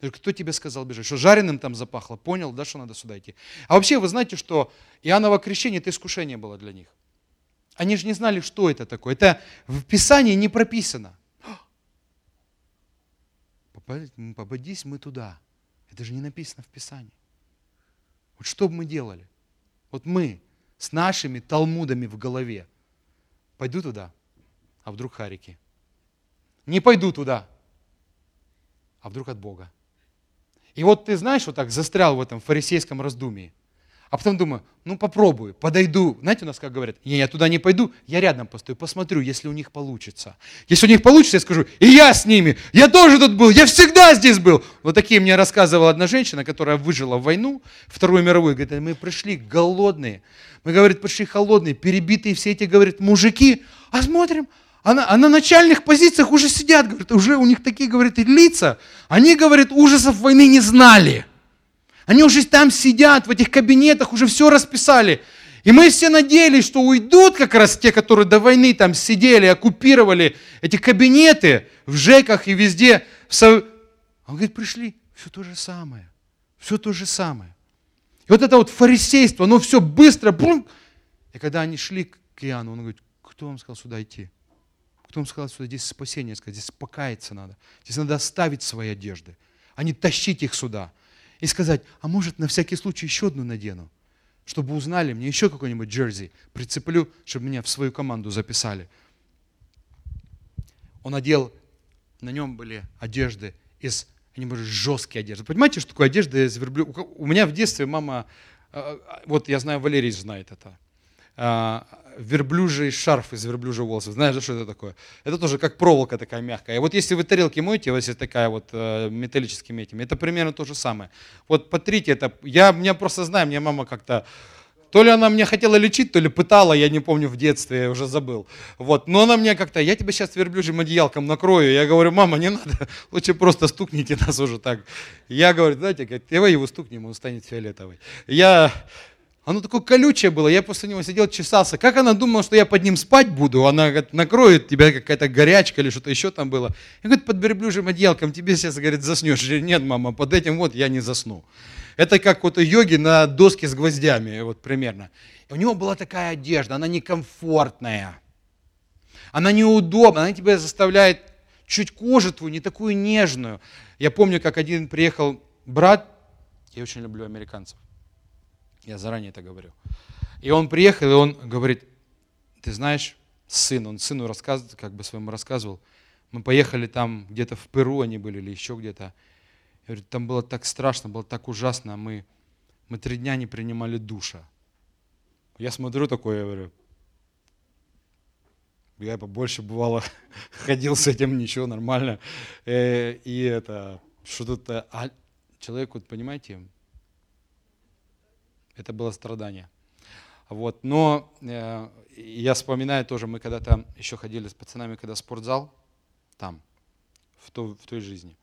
Кто тебе сказал бежать? Что жареным там запахло? Понял, да, что надо сюда идти? А вообще, вы знаете, что Иоанново крещение – это искушение было для них. Они же не знали, что это такое. Это в Писании не прописано. Попадись мы туда. Это же не написано в Писании. Вот что бы мы делали? Вот мы с нашими талмудами в голове. Пойду туда, а вдруг харики. Не пойду туда, а вдруг от Бога. И вот ты знаешь, вот так застрял в этом фарисейском раздумии. А потом думаю, ну попробую, подойду. Знаете, у нас как говорят, не, я туда не пойду, я рядом постою, посмотрю, если у них получится. Если у них получится, я скажу, и я с ними, я тоже тут был, я всегда здесь был. Вот такие мне рассказывала одна женщина, которая выжила в войну, Вторую мировую, говорит, мы пришли голодные, мы, говорит, пришли холодные, перебитые все эти, говорит, мужики, а смотрим, а на, а на начальных позициях уже сидят, говорит, уже у них такие, говорит, лица, они, говорит, ужасов войны не знали. Они уже там сидят, в этих кабинетах, уже все расписали. И мы все надеялись, что уйдут как раз те, которые до войны там сидели, оккупировали эти кабинеты в ЖЭКах и везде. Он говорит, пришли, все то же самое. Все то же самое. И вот это вот фарисейство, оно все быстро, бум. И когда они шли к Иоанну, он говорит, кто вам сказал сюда идти? Кто вам сказал, что здесь спасение, сказать, здесь покаяться надо. Здесь надо оставить свои одежды, а не тащить их сюда и сказать, а может на всякий случай еще одну надену, чтобы узнали мне еще какой-нибудь джерси, прицеплю, чтобы меня в свою команду записали. Он одел, на нем были одежды из, они были жесткие одежды. Понимаете, что такое одежда из верблюда? У меня в детстве мама, а, а, вот я знаю, Валерий знает это, а, верблюжий шарф из верблюжьего волоса. Знаешь, что это такое? Это тоже как проволока такая мягкая. И вот если вы тарелки моете, вот если такая вот э, металлическими этими, это примерно то же самое. Вот потрите это. Я, меня просто знаю, мне мама как-то то ли она меня хотела лечить, то ли пытала, я не помню в детстве, я уже забыл. Вот. Но она мне как-то, я тебя сейчас верблюжьим одеялком накрою. Я говорю, мама, не надо, лучше просто стукните нас уже так. Я говорю, знаете, давай его стукнем, он станет фиолетовый. Я оно такое колючее было, я после него сидел, чесался. Как она думала, что я под ним спать буду? Она говорит, накроет тебя какая-то горячка или что-то еще там было. Я говорю, под верблюжьим одеялком тебе сейчас, говорит, заснешь. Говорю, нет, мама, под этим вот я не засну. Это как вот йоги на доске с гвоздями, вот примерно. У него была такая одежда, она некомфортная. Она неудобная, она тебя заставляет чуть кожу твою, не такую нежную. Я помню, как один приехал брат, я очень люблю американцев. Я заранее это говорю. И он приехал, и он говорит, ты знаешь, сын, он сыну рассказывает, как бы своему рассказывал, мы поехали там, где-то в Перу они были или еще где-то. Говорит, там было так страшно, было так ужасно, мы, мы три дня не принимали душа. Я смотрю такое, я говорю, я побольше бывало ходил с этим, ничего, нормально. Э, и это, что тут, а человек, вот понимаете, это было страдание. Вот. Но э, я вспоминаю тоже, мы когда-то еще ходили с пацанами, когда спортзал, там, в, то, в той жизни.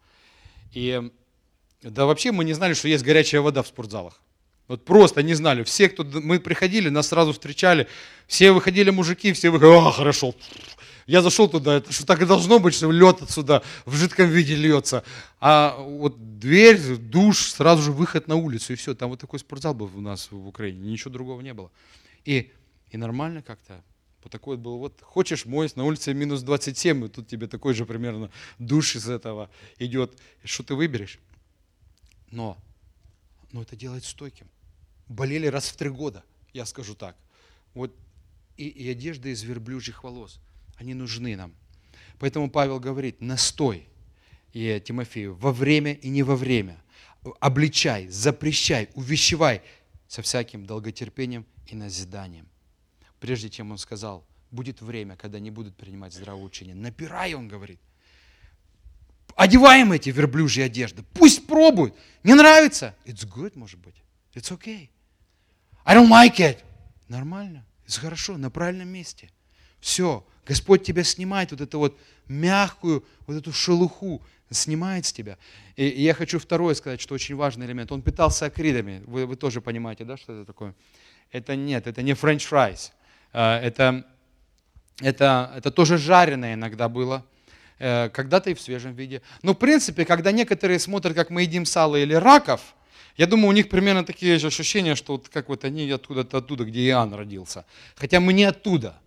И да вообще мы не знали, что есть горячая вода в спортзалах. Вот просто не знали. Все, кто мы приходили, нас сразу встречали. Все выходили мужики, все выходили, а, хорошо. Я зашел туда, это что так и должно быть, что лед отсюда в жидком виде льется. А вот дверь, душ, сразу же выход на улицу, и все. Там вот такой спортзал был у нас в Украине, ничего другого не было. И, и нормально как-то. Вот такой вот был, вот хочешь моешь, на улице минус 27, и тут тебе такой же примерно душ из этого идет. Что ты выберешь? Но, но это делает стойким. Болели раз в три года, я скажу так. Вот и, и одежда из верблюжьих волос – они нужны нам. Поэтому Павел говорит, настой, и Тимофею, во время и не во время. Обличай, запрещай, увещевай со всяким долготерпением и назиданием. Прежде чем он сказал, будет время, когда не будут принимать здравое учение. Напирай, он говорит. Одеваем эти верблюжьи одежды. Пусть пробуют. Не нравится? It's good, может быть. It's okay. I don't like it. Нормально. Это хорошо, на правильном месте. Все. Господь тебя снимает вот эту вот мягкую, вот эту шелуху, снимает с тебя. И, и я хочу второе сказать, что очень важный элемент. Он питался акридами. Вы, вы тоже понимаете, да, что это такое? Это нет, это не french fries. Это, это, это тоже жареное иногда было. Э, когда-то и в свежем виде. Но в принципе, когда некоторые смотрят, как мы едим сало или раков, я думаю, у них примерно такие же ощущения, что вот как вот они откуда-то оттуда, где Иоанн родился. Хотя мы не оттуда.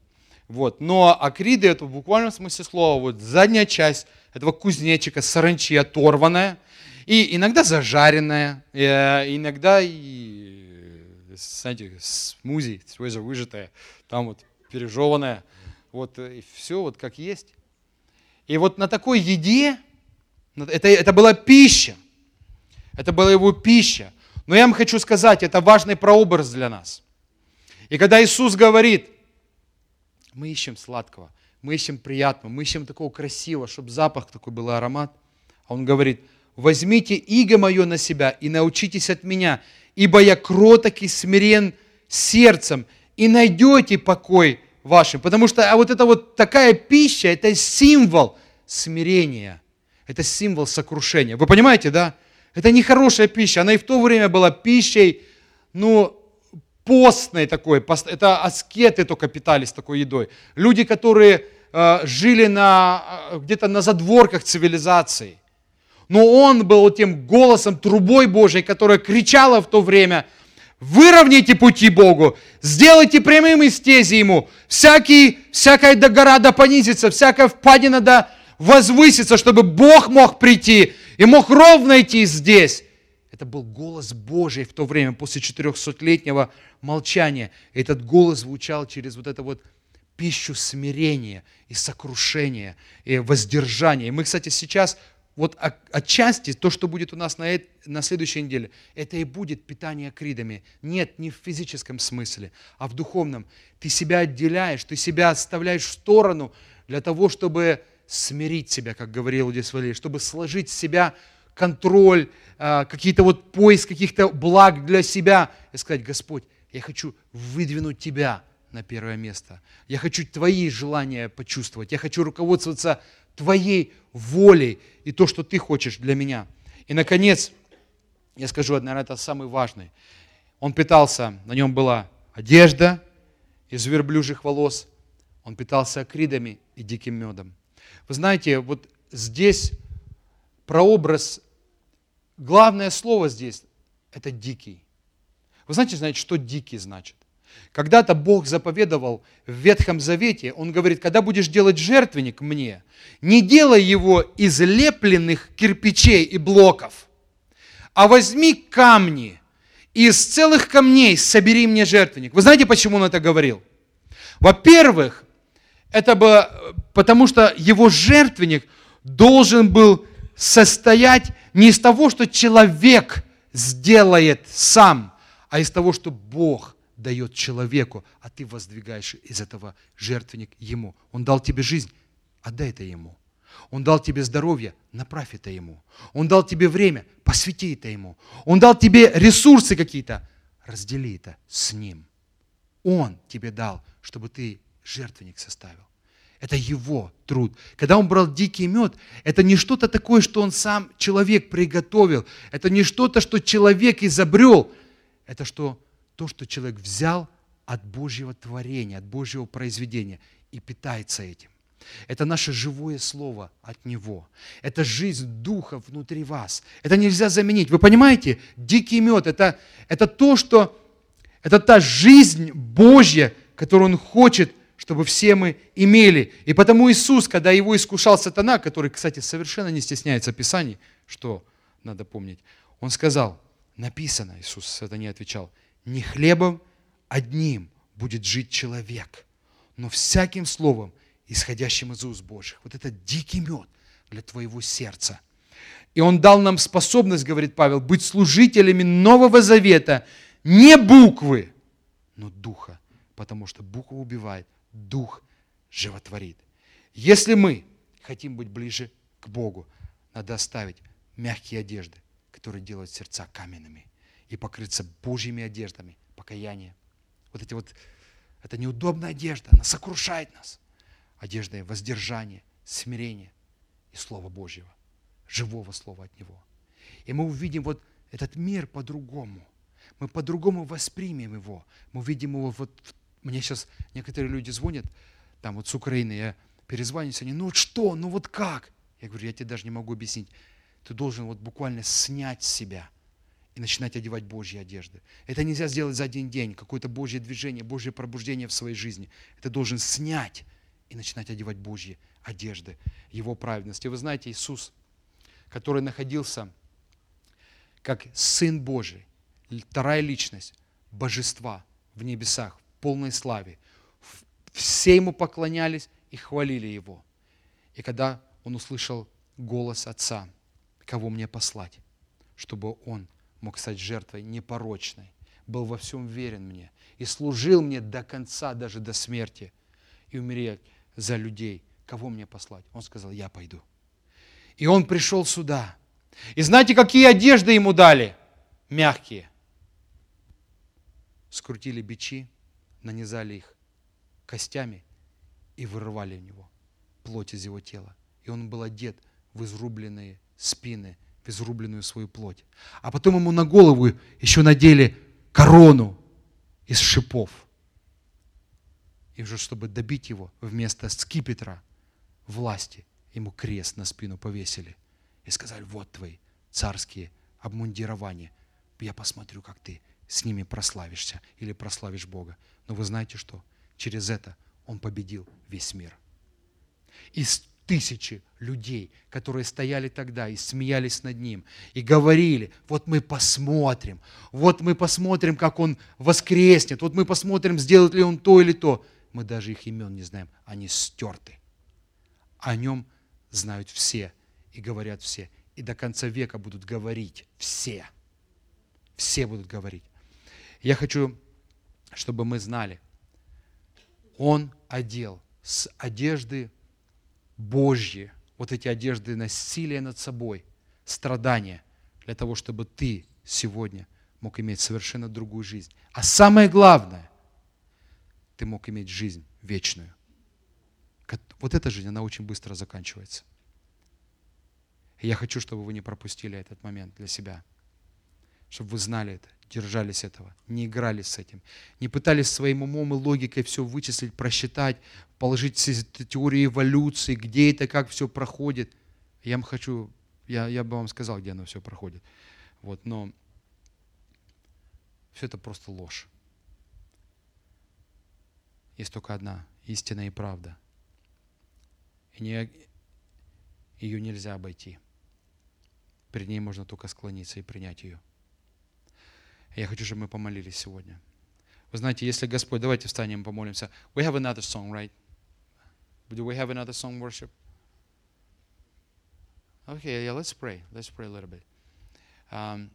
Вот. Но акриды это в буквальном смысле слова, вот задняя часть этого кузнечика, саранчи оторванная, и иногда зажаренная, и, э, иногда и, знаете, смузи, свежевыжатая, там вот пережеванная, вот и все вот как есть. И вот на такой еде, это, это была пища, это была его пища. Но я вам хочу сказать, это важный прообраз для нас. И когда Иисус говорит, мы ищем сладкого, мы ищем приятного, мы ищем такого красивого, чтобы запах такой был, аромат. А он говорит, возьмите иго мое на себя и научитесь от меня, ибо я кроток и смирен сердцем, и найдете покой вашим. Потому что а вот это вот такая пища, это символ смирения, это символ сокрушения. Вы понимаете, да? Это не хорошая пища, она и в то время была пищей, ну, постной такой, это аскеты только питались такой едой. Люди, которые э, жили на, э, где-то на задворках цивилизации. Но он был тем голосом, трубой Божьей, которая кричала в то время, выровняйте пути Богу, сделайте прямым стези Ему, всякий, всякая до гора да понизится, всякая впадина да возвысится, чтобы Бог мог прийти и мог ровно идти здесь. Это был голос Божий в то время, после 400-летнего молчания. Этот голос звучал через вот это вот пищу смирения и сокрушения, и воздержания. И мы, кстати, сейчас вот отчасти то, что будет у нас на, на следующей неделе, это и будет питание кридами. Нет, не в физическом смысле, а в духовном. Ты себя отделяешь, ты себя оставляешь в сторону для того, чтобы смирить себя, как говорил здесь Валерий, чтобы сложить себя контроль, а, какие-то вот поиск каких-то благ для себя и сказать, Господь, я хочу выдвинуть Тебя на первое место. Я хочу Твои желания почувствовать. Я хочу руководствоваться Твоей волей и то, что Ты хочешь для меня. И, наконец, я скажу, наверное, это самый важный. Он питался, на нем была одежда из верблюжьих волос, он питался акридами и диким медом. Вы знаете, вот здесь прообраз главное слово здесь – это дикий. Вы знаете, знаете, что дикий значит? Когда-то Бог заповедовал в Ветхом Завете, Он говорит, когда будешь делать жертвенник мне, не делай его из лепленных кирпичей и блоков, а возьми камни, и из целых камней собери мне жертвенник. Вы знаете, почему Он это говорил? Во-первых, это было потому, что его жертвенник должен был состоять не из того, что человек сделает сам, а из того, что Бог дает человеку, а ты воздвигаешь из этого жертвенник ему. Он дал тебе жизнь, отдай это ему. Он дал тебе здоровье, направь это ему. Он дал тебе время, посвяти это ему. Он дал тебе ресурсы какие-то, раздели это с ним. Он тебе дал, чтобы ты жертвенник составил. Это его труд. Когда он брал дикий мед, это не что-то такое, что он сам человек приготовил. Это не что-то, что человек изобрел. Это что, то, что человек взял от Божьего творения, от Божьего произведения и питается этим. Это наше живое слово от Него. Это жизнь Духа внутри вас. Это нельзя заменить. Вы понимаете? Дикий мед это, – это то, что... Это та жизнь Божья, которую Он хочет – чтобы все мы имели. И потому Иисус, когда его искушал сатана, который, кстати, совершенно не стесняется Писаний, что надо помнить, он сказал, написано, Иисус сатане отвечал, не хлебом одним будет жить человек, но всяким словом, исходящим из уст Божьих. Вот это дикий мед для твоего сердца. И Он дал нам способность, говорит Павел, быть служителями Нового Завета, не буквы, но духа, потому что буква убивает, Дух животворит. Если мы хотим быть ближе к Богу, надо оставить мягкие одежды, которые делают сердца каменными, и покрыться Божьими одеждами, покаяние. Вот эти вот, это неудобная одежда, она сокрушает нас. Одежда воздержания, смирения и Слова Божьего, живого Слова от Него. И мы увидим вот этот мир по-другому. Мы по-другому воспримем его. Мы увидим его вот... Мне сейчас некоторые люди звонят, там вот с Украины, я перезваниваюсь, они, ну что, ну вот как? Я говорю, я тебе даже не могу объяснить. Ты должен вот буквально снять себя и начинать одевать Божьи одежды. Это нельзя сделать за один день, какое-то Божье движение, Божье пробуждение в своей жизни. Это должен снять и начинать одевать Божьи одежды, Его праведности. Вы знаете, Иисус, который находился как Сын Божий, вторая личность Божества в небесах, полной славе, все Ему поклонялись и хвалили Его. И когда Он услышал голос Отца, кого мне послать, чтобы Он мог стать жертвой непорочной, был во всем верен мне и служил мне до конца, даже до смерти, и умереть за людей, кого мне послать? Он сказал, я пойду. И он пришел сюда. И знаете, какие одежды ему дали? Мягкие. Скрутили бичи, нанизали их костями и вырывали у него плоть из его тела. И он был одет в изрубленные спины, в изрубленную свою плоть. А потом ему на голову еще надели корону из шипов. И уже чтобы добить его, вместо скипетра власти, ему крест на спину повесили. И сказали, вот твои царские обмундирования. Я посмотрю, как ты с ними прославишься или прославишь Бога. Но вы знаете что? Через это он победил весь мир. Из тысячи людей, которые стояли тогда и смеялись над ним, и говорили, вот мы посмотрим, вот мы посмотрим, как он воскреснет, вот мы посмотрим, сделает ли он то или то. Мы даже их имен не знаем, они стерты. О нем знают все и говорят все. И до конца века будут говорить все. Все будут говорить. Я хочу, чтобы мы знали, он одел с одежды Божьи, вот эти одежды насилия над собой, страдания, для того, чтобы ты сегодня мог иметь совершенно другую жизнь. А самое главное, ты мог иметь жизнь вечную. Вот эта жизнь, она очень быстро заканчивается. И я хочу, чтобы вы не пропустили этот момент для себя. Чтобы вы знали это, держались этого, не играли с этим, не пытались своим умом и логикой все вычислить, просчитать, положить теории эволюции, где это, как все проходит. Я вам хочу, я, я бы вам сказал, где оно все проходит. Вот, но все это просто ложь. Есть только одна истина и правда. И не, ее нельзя обойти. Перед ней можно только склониться и принять ее. Я хочу, чтобы мы помолились сегодня. Вы знаете, если Господь, давайте встанем помолимся. We have another song, right? Do we have another song worship? Okay, yeah, let's pray. Let's pray a little bit. Um,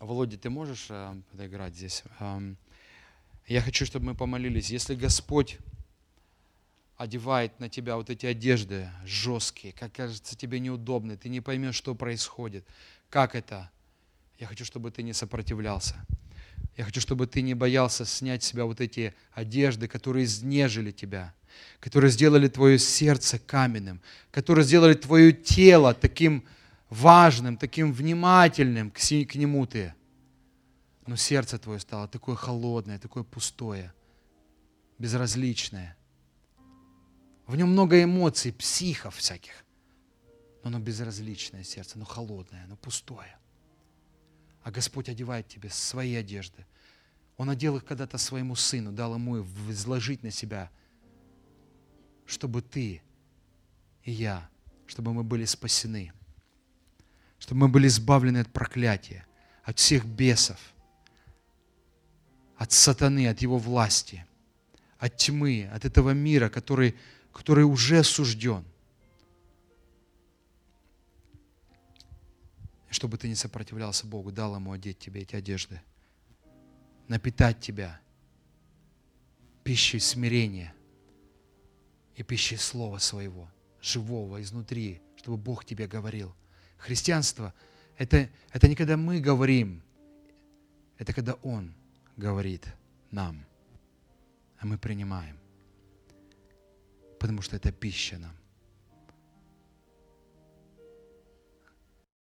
Володя, ты можешь uh, подыграть здесь? Um, я хочу, чтобы мы помолились. Если Господь одевает на тебя вот эти одежды жесткие, как кажется тебе неудобно, ты не поймешь, что происходит, как это, я хочу, чтобы ты не сопротивлялся. Я хочу, чтобы ты не боялся снять с себя вот эти одежды, которые изнежили тебя, которые сделали твое сердце каменным, которые сделали твое тело таким важным, таким внимательным к, к нему ты. Но сердце твое стало такое холодное, такое пустое, безразличное. В нем много эмоций, психов всяких. Но оно безразличное сердце, оно холодное, оно пустое а Господь одевает тебе свои одежды. Он одел их когда-то своему сыну, дал ему изложить на себя, чтобы ты и я, чтобы мы были спасены, чтобы мы были избавлены от проклятия, от всех бесов, от сатаны, от его власти, от тьмы, от этого мира, который, который уже осужден. Чтобы ты не сопротивлялся Богу, дал Ему одеть тебе эти одежды, напитать тебя пищей смирения, и пищей Слова Своего, живого изнутри, чтобы Бог тебе говорил. Христианство – это, это не когда мы говорим, это когда Он говорит нам, а мы принимаем. Потому что это пища нам.